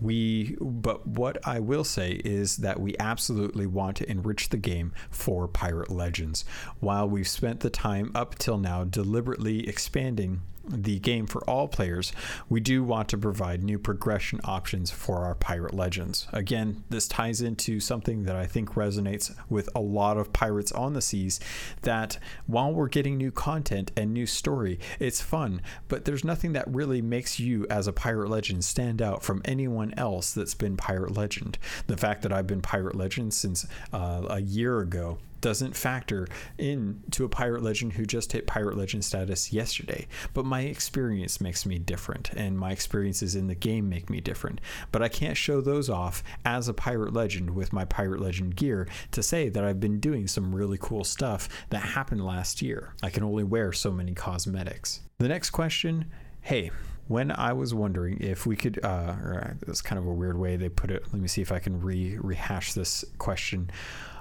We, but what I will say is that we absolutely want to enrich the game for Pirate Legends. While we've spent the time up till now deliberately expanding the game for all players, we do want to provide new progression options for our Pirate Legends. Again, this ties into something that I think resonates with a lot of pirates on the seas that while we're getting new content and new story, it's fun, but there's nothing that really makes you as a Pirate Legend stand out from anyone else that's been Pirate Legend. The fact that I've been Pirate Legend since uh, a year ago doesn't factor into a pirate legend who just hit pirate legend status yesterday. But my experience makes me different, and my experiences in the game make me different. But I can't show those off as a pirate legend with my pirate legend gear to say that I've been doing some really cool stuff that happened last year. I can only wear so many cosmetics. The next question hey, when I was wondering if we could, uh, or it's kind of a weird way they put it. Let me see if I can re rehash this question.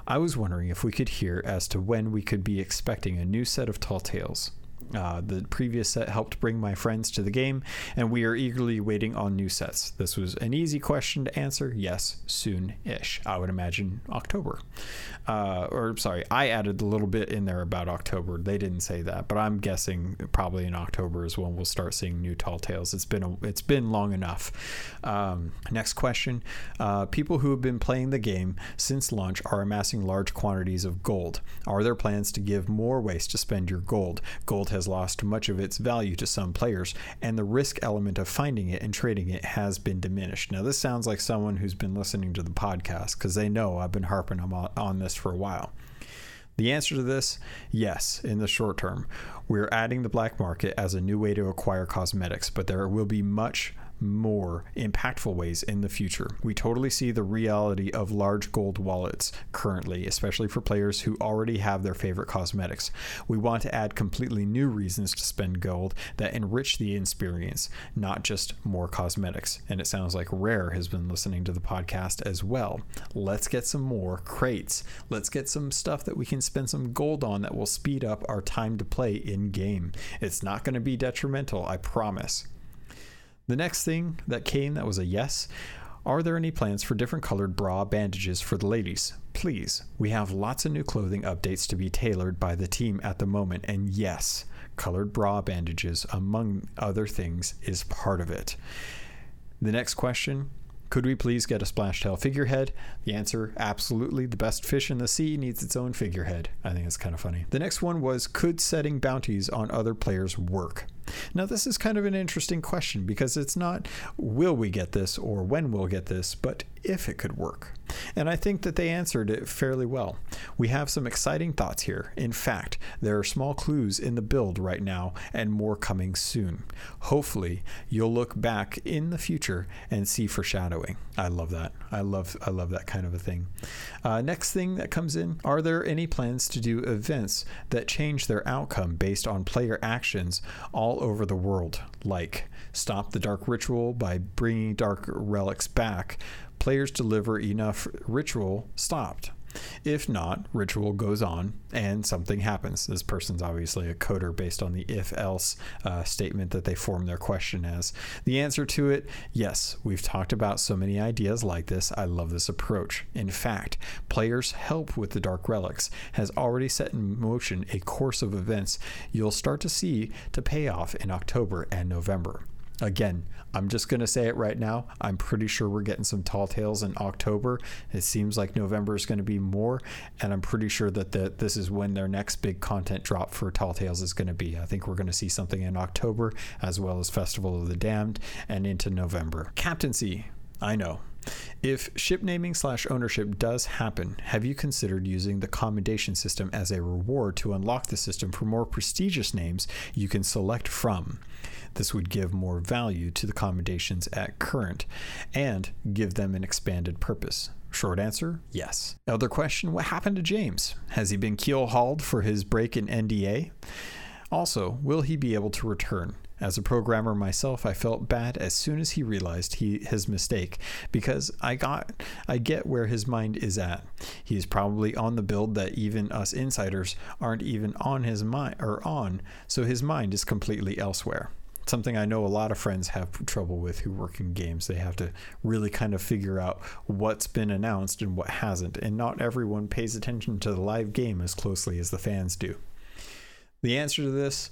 I was wondering if we could hear as to when we could be expecting a new set of Tall Tales. Uh, the previous set helped bring my friends to the game, and we are eagerly waiting on new sets. This was an easy question to answer. Yes, soon ish. I would imagine October. Uh, or, sorry, I added a little bit in there about October. They didn't say that, but I'm guessing probably in October is when we'll start seeing new Tall Tales. It's been, a, it's been long enough. Um, next question uh, People who have been playing the game since launch are amassing large quantities of gold. Are there plans to give more ways to spend your gold? Gold has lost much of its value to some players, and the risk element of finding it and trading it has been diminished. Now, this sounds like someone who's been listening to the podcast because they know I've been harping on this for a while. The answer to this, yes, in the short term. We're adding the black market as a new way to acquire cosmetics, but there will be much more impactful ways in the future. We totally see the reality of large gold wallets currently, especially for players who already have their favorite cosmetics. We want to add completely new reasons to spend gold that enrich the experience, not just more cosmetics. And it sounds like Rare has been listening to the podcast as well. Let's get some more crates. Let's get some stuff that we can spend some gold on that will speed up our time to play in game. It's not going to be detrimental, I promise. The next thing that came that was a yes are there any plans for different colored bra bandages for the ladies? Please, we have lots of new clothing updates to be tailored by the team at the moment, and yes, colored bra bandages, among other things, is part of it. The next question could we please get a splashtail figurehead? The answer absolutely. The best fish in the sea needs its own figurehead. I think it's kind of funny. The next one was Could setting bounties on other players work? Now, this is kind of an interesting question because it's not will we get this or when we'll get this, but if it could work. And I think that they answered it fairly well. We have some exciting thoughts here. In fact, there are small clues in the build right now and more coming soon. Hopefully, you'll look back in the future and see foreshadowing. I love that. I love I love that kind of a thing. Uh, next thing that comes in, are there any plans to do events that change their outcome based on player actions all over the world, like stop the dark ritual by bringing dark relics back, players deliver enough ritual stopped. If not, ritual goes on and something happens. This person's obviously a coder based on the if else uh, statement that they form their question as. The answer to it yes, we've talked about so many ideas like this. I love this approach. In fact, players' help with the Dark Relics has already set in motion a course of events you'll start to see to pay off in October and November. Again, I'm just going to say it right now. I'm pretty sure we're getting some tall tales in October. It seems like November is going to be more, and I'm pretty sure that the, this is when their next big content drop for tall tales is going to be. I think we're going to see something in October as well as Festival of the Damned and into November. Captaincy, I know. If ship naming slash ownership does happen, have you considered using the commendation system as a reward to unlock the system for more prestigious names you can select from? This would give more value to the commendations at current and give them an expanded purpose. Short answer, yes. Other question What happened to James? Has he been keel hauled for his break in NDA? Also, will he be able to return? As a programmer myself, I felt bad as soon as he realized he his mistake because I got I get where his mind is at. He is probably on the build that even us insiders aren't even on his mind or on, so his mind is completely elsewhere something I know a lot of friends have trouble with who work in games. They have to really kind of figure out what's been announced and what hasn't, and not everyone pays attention to the live game as closely as the fans do. The answer to this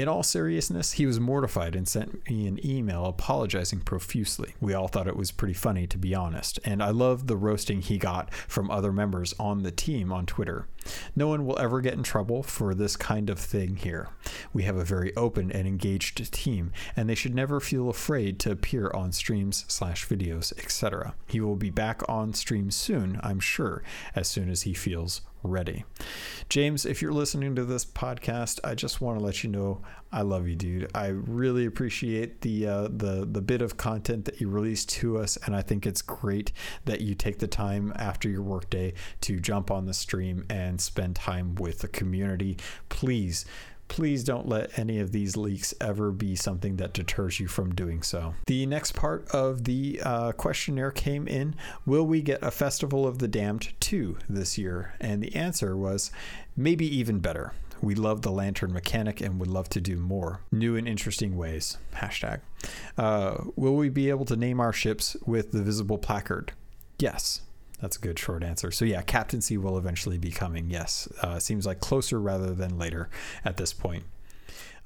in all seriousness, he was mortified and sent me an email apologizing profusely. We all thought it was pretty funny, to be honest, and I love the roasting he got from other members on the team on Twitter. No one will ever get in trouble for this kind of thing here. We have a very open and engaged team, and they should never feel afraid to appear on streams slash videos, etc. He will be back on stream soon, I'm sure, as soon as he feels ready. James, if you're listening to this podcast, I just want to let you know I love you, dude. I really appreciate the uh, the the bit of content that you release to us, and I think it's great that you take the time after your workday to jump on the stream and spend time with the community. Please please don't let any of these leaks ever be something that deters you from doing so. The next part of the uh, questionnaire came in Will we get a Festival of the Damned 2 this year? And the answer was maybe even better. We love the lantern mechanic and would love to do more new and interesting ways. Hashtag. Uh, will we be able to name our ships with the visible placard? Yes. That's a good short answer. So yeah, captaincy will eventually be coming. Yes, uh, seems like closer rather than later at this point.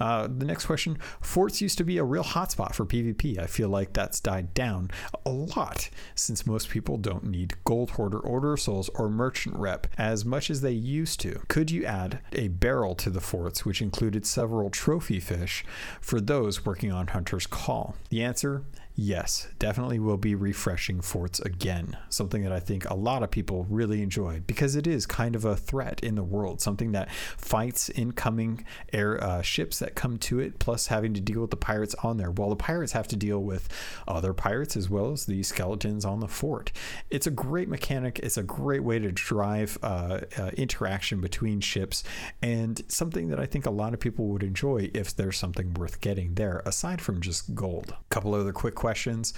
Uh, the next question Forts used to be a real hotspot for PvP. I feel like that's died down a lot since most people don't need Gold Hoarder, Order Souls, or Merchant Rep as much as they used to. Could you add a barrel to the forts, which included several trophy fish for those working on Hunter's Call? The answer yes, definitely will be refreshing forts again. Something that I think a lot of people really enjoy because it is kind of a threat in the world, something that fights incoming air uh, ships that come to it, plus having to deal with the pirates on there. While the pirates have to deal with other pirates as well as the skeletons on the fort. It's a great mechanic. It's a great way to drive uh, uh, interaction between ships, and something that I think a lot of people would enjoy if there's something worth getting there aside from just gold. A couple other quick questions.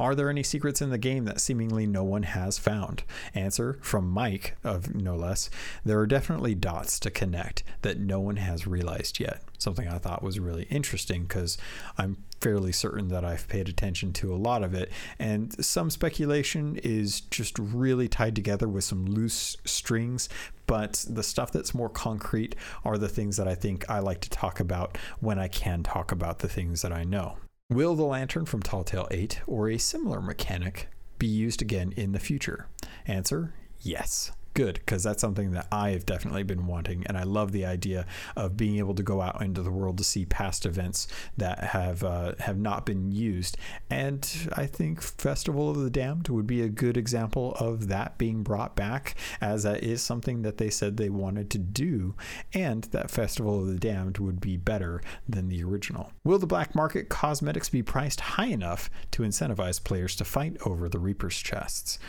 Are there any secrets in the game that seemingly no one has found? Answer from Mike, of no less. There are definitely dots to connect that no one has realized yet. Something I thought was really interesting because I'm fairly certain that I've paid attention to a lot of it. And some speculation is just really tied together with some loose strings. But the stuff that's more concrete are the things that I think I like to talk about when I can talk about the things that I know. Will the lantern from Tall Tale 8 or a similar mechanic be used again in the future? Answer yes good because that's something that I have definitely been wanting, and I love the idea of being able to go out into the world to see past events that have uh, have not been used. And I think Festival of the Damned would be a good example of that being brought back, as that is something that they said they wanted to do, and that Festival of the Damned would be better than the original. Will the black market cosmetics be priced high enough to incentivize players to fight over the Reaper's chests?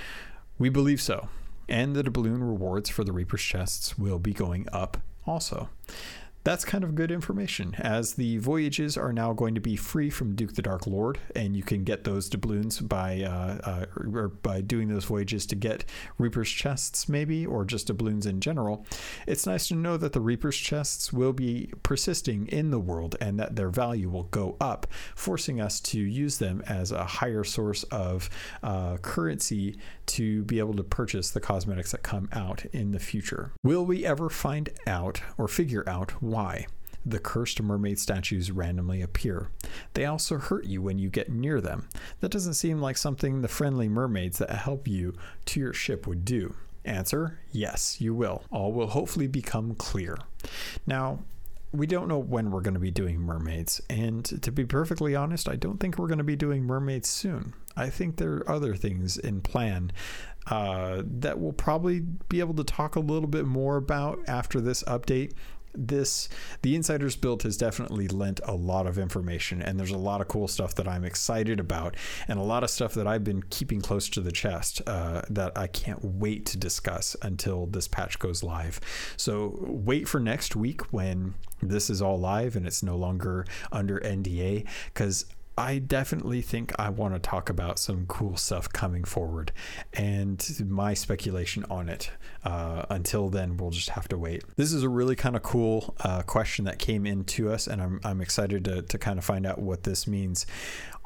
We believe so and the doubloon rewards for the Reaper's chests will be going up also that's kind of good information as the voyages are now going to be free from Duke the Dark Lord, and you can get those doubloons by uh, uh, by doing those voyages to get Reaper's chests, maybe, or just doubloons in general. It's nice to know that the Reaper's chests will be persisting in the world and that their value will go up, forcing us to use them as a higher source of uh, currency to be able to purchase the cosmetics that come out in the future. Will we ever find out or figure out why the cursed mermaid statues randomly appear. They also hurt you when you get near them. That doesn't seem like something the friendly mermaids that help you to your ship would do. Answer Yes, you will. All will hopefully become clear. Now, we don't know when we're going to be doing mermaids. And to be perfectly honest, I don't think we're going to be doing mermaids soon. I think there are other things in plan uh, that we'll probably be able to talk a little bit more about after this update this the insiders build has definitely lent a lot of information and there's a lot of cool stuff that i'm excited about and a lot of stuff that i've been keeping close to the chest uh, that i can't wait to discuss until this patch goes live. So wait for next week when this is all live and it's no longer under nda because I definitely think I want to talk about some cool stuff coming forward and my speculation on it. Uh, until then, we'll just have to wait. This is a really kind of cool uh, question that came in to us, and I'm, I'm excited to, to kind of find out what this means.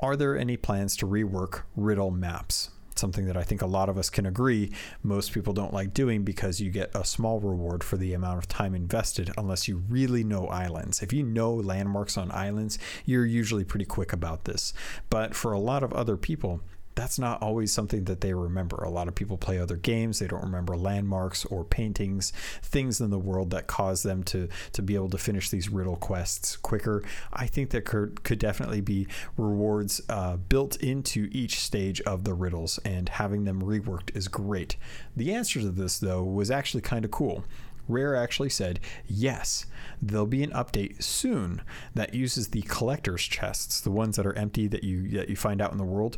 Are there any plans to rework riddle maps? Something that I think a lot of us can agree most people don't like doing because you get a small reward for the amount of time invested unless you really know islands. If you know landmarks on islands, you're usually pretty quick about this. But for a lot of other people, that's not always something that they remember. A lot of people play other games, they don't remember landmarks or paintings, things in the world that cause them to to be able to finish these riddle quests quicker. I think there could, could definitely be rewards uh, built into each stage of the riddles, and having them reworked is great. The answer to this, though, was actually kind of cool. Rare actually said, yes, there'll be an update soon that uses the collector's chests, the ones that are empty that you that you find out in the world,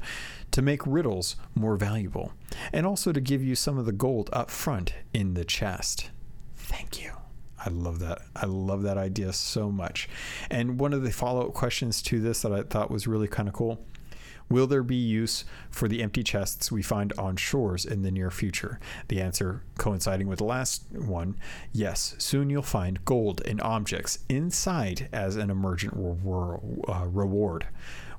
to make riddles more valuable, and also to give you some of the gold up front in the chest. Thank you. I love that. I love that idea so much. And one of the follow-up questions to this that I thought was really kind of cool Will there be use for the empty chests we find on shores in the near future? The answer, coinciding with the last one, yes. Soon you'll find gold and objects inside as an emergent uh, reward,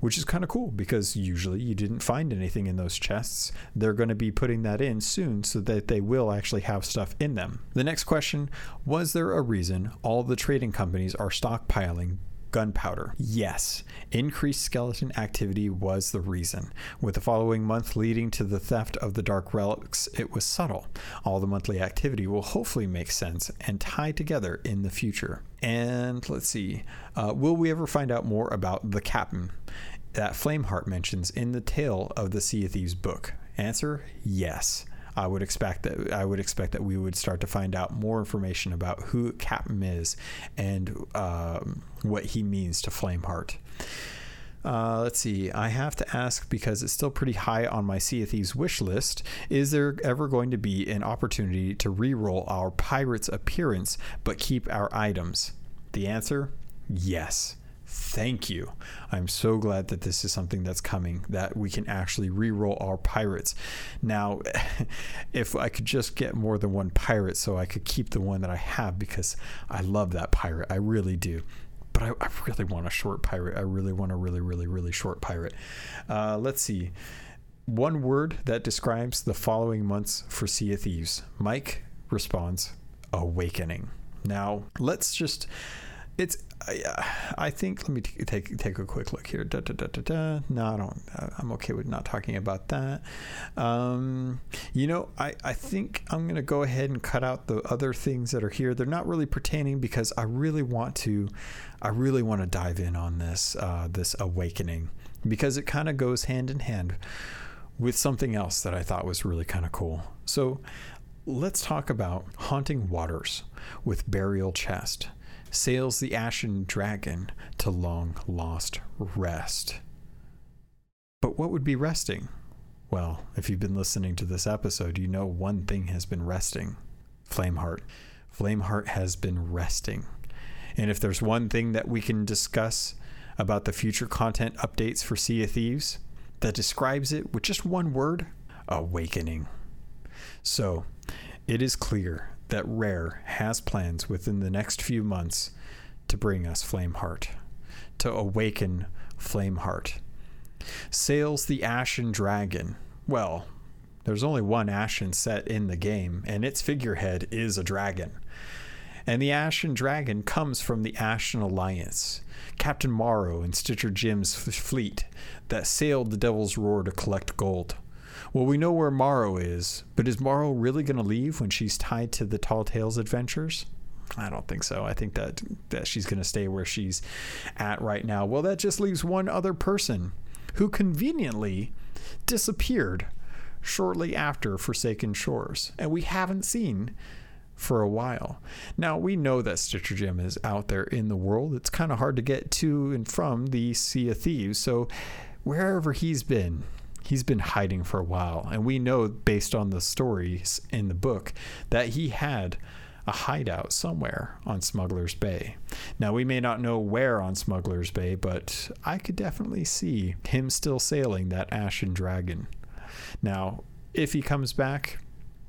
which is kind of cool because usually you didn't find anything in those chests. They're going to be putting that in soon so that they will actually have stuff in them. The next question Was there a reason all the trading companies are stockpiling gunpowder. Yes, increased skeleton activity was the reason. With the following month leading to the theft of the dark relics, it was subtle. All the monthly activity will hopefully make sense and tie together in the future. And let's see, uh, will we ever find out more about the captain that Flameheart mentions in the Tale of the Sea of Thieves book? Answer yes. I would expect that I would expect that we would start to find out more information about who Captain is and um, what he means to Flameheart. Uh, let's see. I have to ask because it's still pretty high on my Sea of Thieves wish list. Is there ever going to be an opportunity to re-roll our pirate's appearance but keep our items? The answer: Yes thank you. I'm so glad that this is something that's coming, that we can actually re-roll our pirates. Now, if I could just get more than one pirate so I could keep the one that I have because I love that pirate. I really do. But I, I really want a short pirate. I really want a really, really, really short pirate. Uh, let's see. One word that describes the following months for Sea of Thieves. Mike responds, awakening. Now, let's just it's I, I think let me t- take take a quick look here. Da, da, da, da, da. No, I don't. I'm okay with not talking about that. Um, you know, I I think I'm gonna go ahead and cut out the other things that are here. They're not really pertaining because I really want to, I really want to dive in on this uh, this awakening because it kind of goes hand in hand with something else that I thought was really kind of cool. So let's talk about haunting waters with burial chest sails the ashen dragon to long lost rest. But what would be resting? Well, if you've been listening to this episode, you know one thing has been resting Flameheart. Flameheart has been resting. And if there's one thing that we can discuss about the future content updates for Sea of Thieves that describes it with just one word awakening. So, it is clear that Rare has plans within the next few months to bring us Flameheart, to awaken Flameheart. Sails the Ashen Dragon. Well, there's only one Ashen set in the game, and its figurehead is a dragon. And the Ashen Dragon comes from the Ashen Alliance, Captain Morrow and Stitcher Jim's fleet that sailed the Devil's Roar to collect gold. Well, we know where Morrow is, but is Morrow really going to leave when she's tied to the Tall Tales adventures? I don't think so. I think that that she's going to stay where she's at right now. Well, that just leaves one other person who conveniently disappeared shortly after Forsaken Shores, and we haven't seen for a while. Now, we know that Stitcher Jim is out there in the world. It's kind of hard to get to and from the Sea of Thieves, so wherever he's been, he's been hiding for a while. And we know, based on the stories in the book, that he had a hideout somewhere on Smuggler's Bay. Now, we may not know where on Smuggler's Bay, but I could definitely see him still sailing that Ashen Dragon. Now, if he comes back,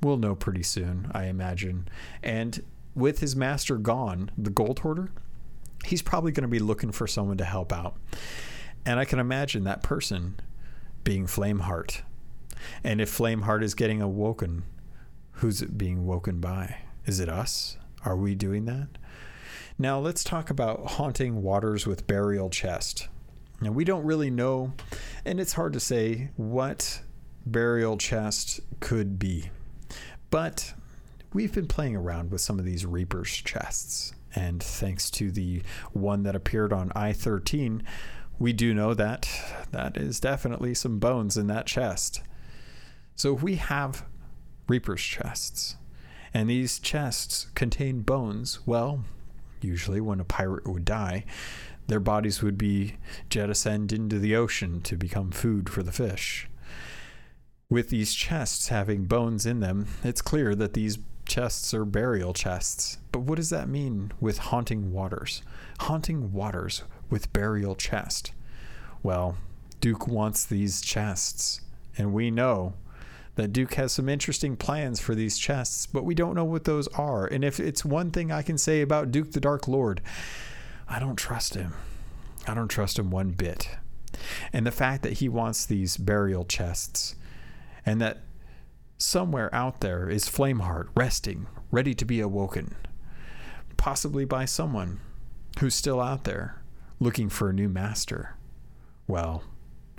we'll know pretty soon, I imagine. And with his master gone, the Gold Hoarder, he's probably going to be looking for someone to help out. And I can imagine that person being Flameheart. And if Flameheart is getting awoken, who's it being woken by? Is it us? Are we doing that? Now let's talk about haunting waters with burial chest. Now we don't really know And it's hard to say what burial chest could be. But we've been playing around with some of these Reaper's chests. And thanks to the one that appeared on I 13, we do know that that is definitely some bones in that chest. So if we have Reaper's chests, and these chests contain bones, well, usually when a pirate would die, their bodies would be jettisoned into the ocean to become food for the fish. With these chests having bones in them, it's clear that these chests are burial chests. But what does that mean with haunting waters? Haunting waters with burial chest. Well, Duke wants these chests, and we know that Duke has some interesting plans for these chests, but we don't know what those are. And if it's one thing I can say about Duke the Dark Lord, I don't trust him. I don't trust him one bit. And the fact that he wants these burial chests and that somewhere out there is Flameheart resting, ready to be awoken, possibly by someone who's still out there looking for a new master. Well,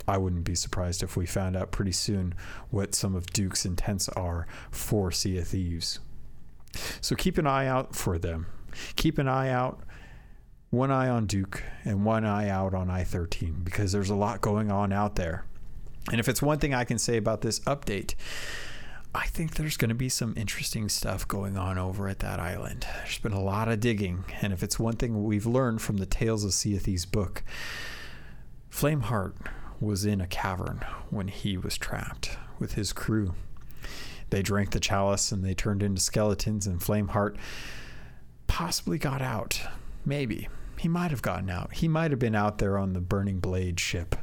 I wouldn't be surprised if we found out pretty soon what some of Duke's intents are for Sea of Thieves. So keep an eye out for them. Keep an eye out, one eye on Duke and one eye out on I 13 because there's a lot going on out there. And if it's one thing I can say about this update, I think there's going to be some interesting stuff going on over at that island. There's been a lot of digging, and if it's one thing we've learned from the Tales of Sea book, Flameheart was in a cavern when he was trapped with his crew. They drank the chalice and they turned into skeletons, and Flameheart possibly got out. Maybe. He might have gotten out. He might have been out there on the Burning Blade ship,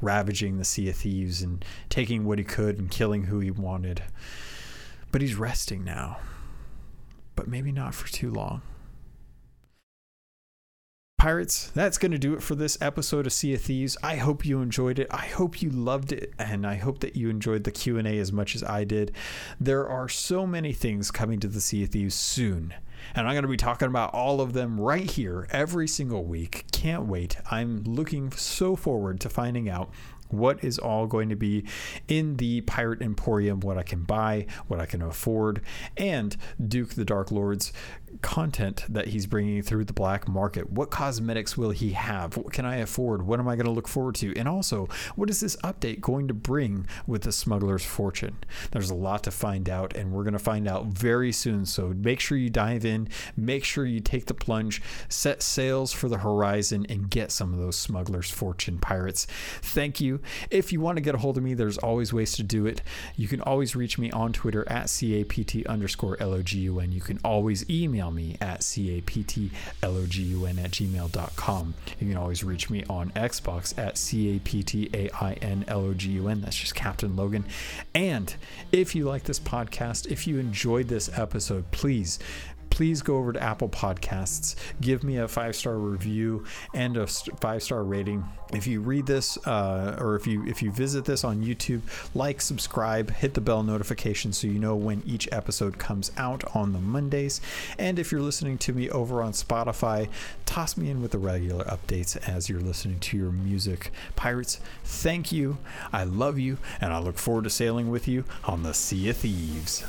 ravaging the Sea of Thieves and taking what he could and killing who he wanted. But he's resting now. But maybe not for too long. Pirates, that's going to do it for this episode of Sea of Thieves. I hope you enjoyed it. I hope you loved it and I hope that you enjoyed the Q&A as much as I did. There are so many things coming to the Sea of Thieves soon. And I'm going to be talking about all of them right here every single week. Can't wait. I'm looking so forward to finding out what is all going to be in the Pirate Emporium, what I can buy, what I can afford, and Duke the Dark Lord's content that he's bringing through the black market. What cosmetics will he have? What can I afford? What am I going to look forward to? And also, what is this update going to bring with the Smuggler's Fortune? There's a lot to find out, and we're going to find out very soon. So make sure you dive in, make sure you take the plunge, set sails for the horizon, and get some of those Smuggler's Fortune pirates. Thank you. If you want to get a hold of me, there's always ways to do it. You can always reach me on Twitter at CAPT underscore LOGUN. You can always email email me at captlogun at gmail.com. You can always reach me on Xbox at captainlogun. That's just Captain Logan. And if you like this podcast, if you enjoyed this episode, please please go over to Apple Podcasts, give me a five star review and a five star rating. If you read this uh, or if you if you visit this on YouTube, like, subscribe, hit the bell notification so you know when each episode comes out on the Mondays. And if you're listening to me over on Spotify, toss me in with the regular updates as you're listening to your music. Pirates, thank you. I love you, and I look forward to sailing with you on the Sea of Thieves.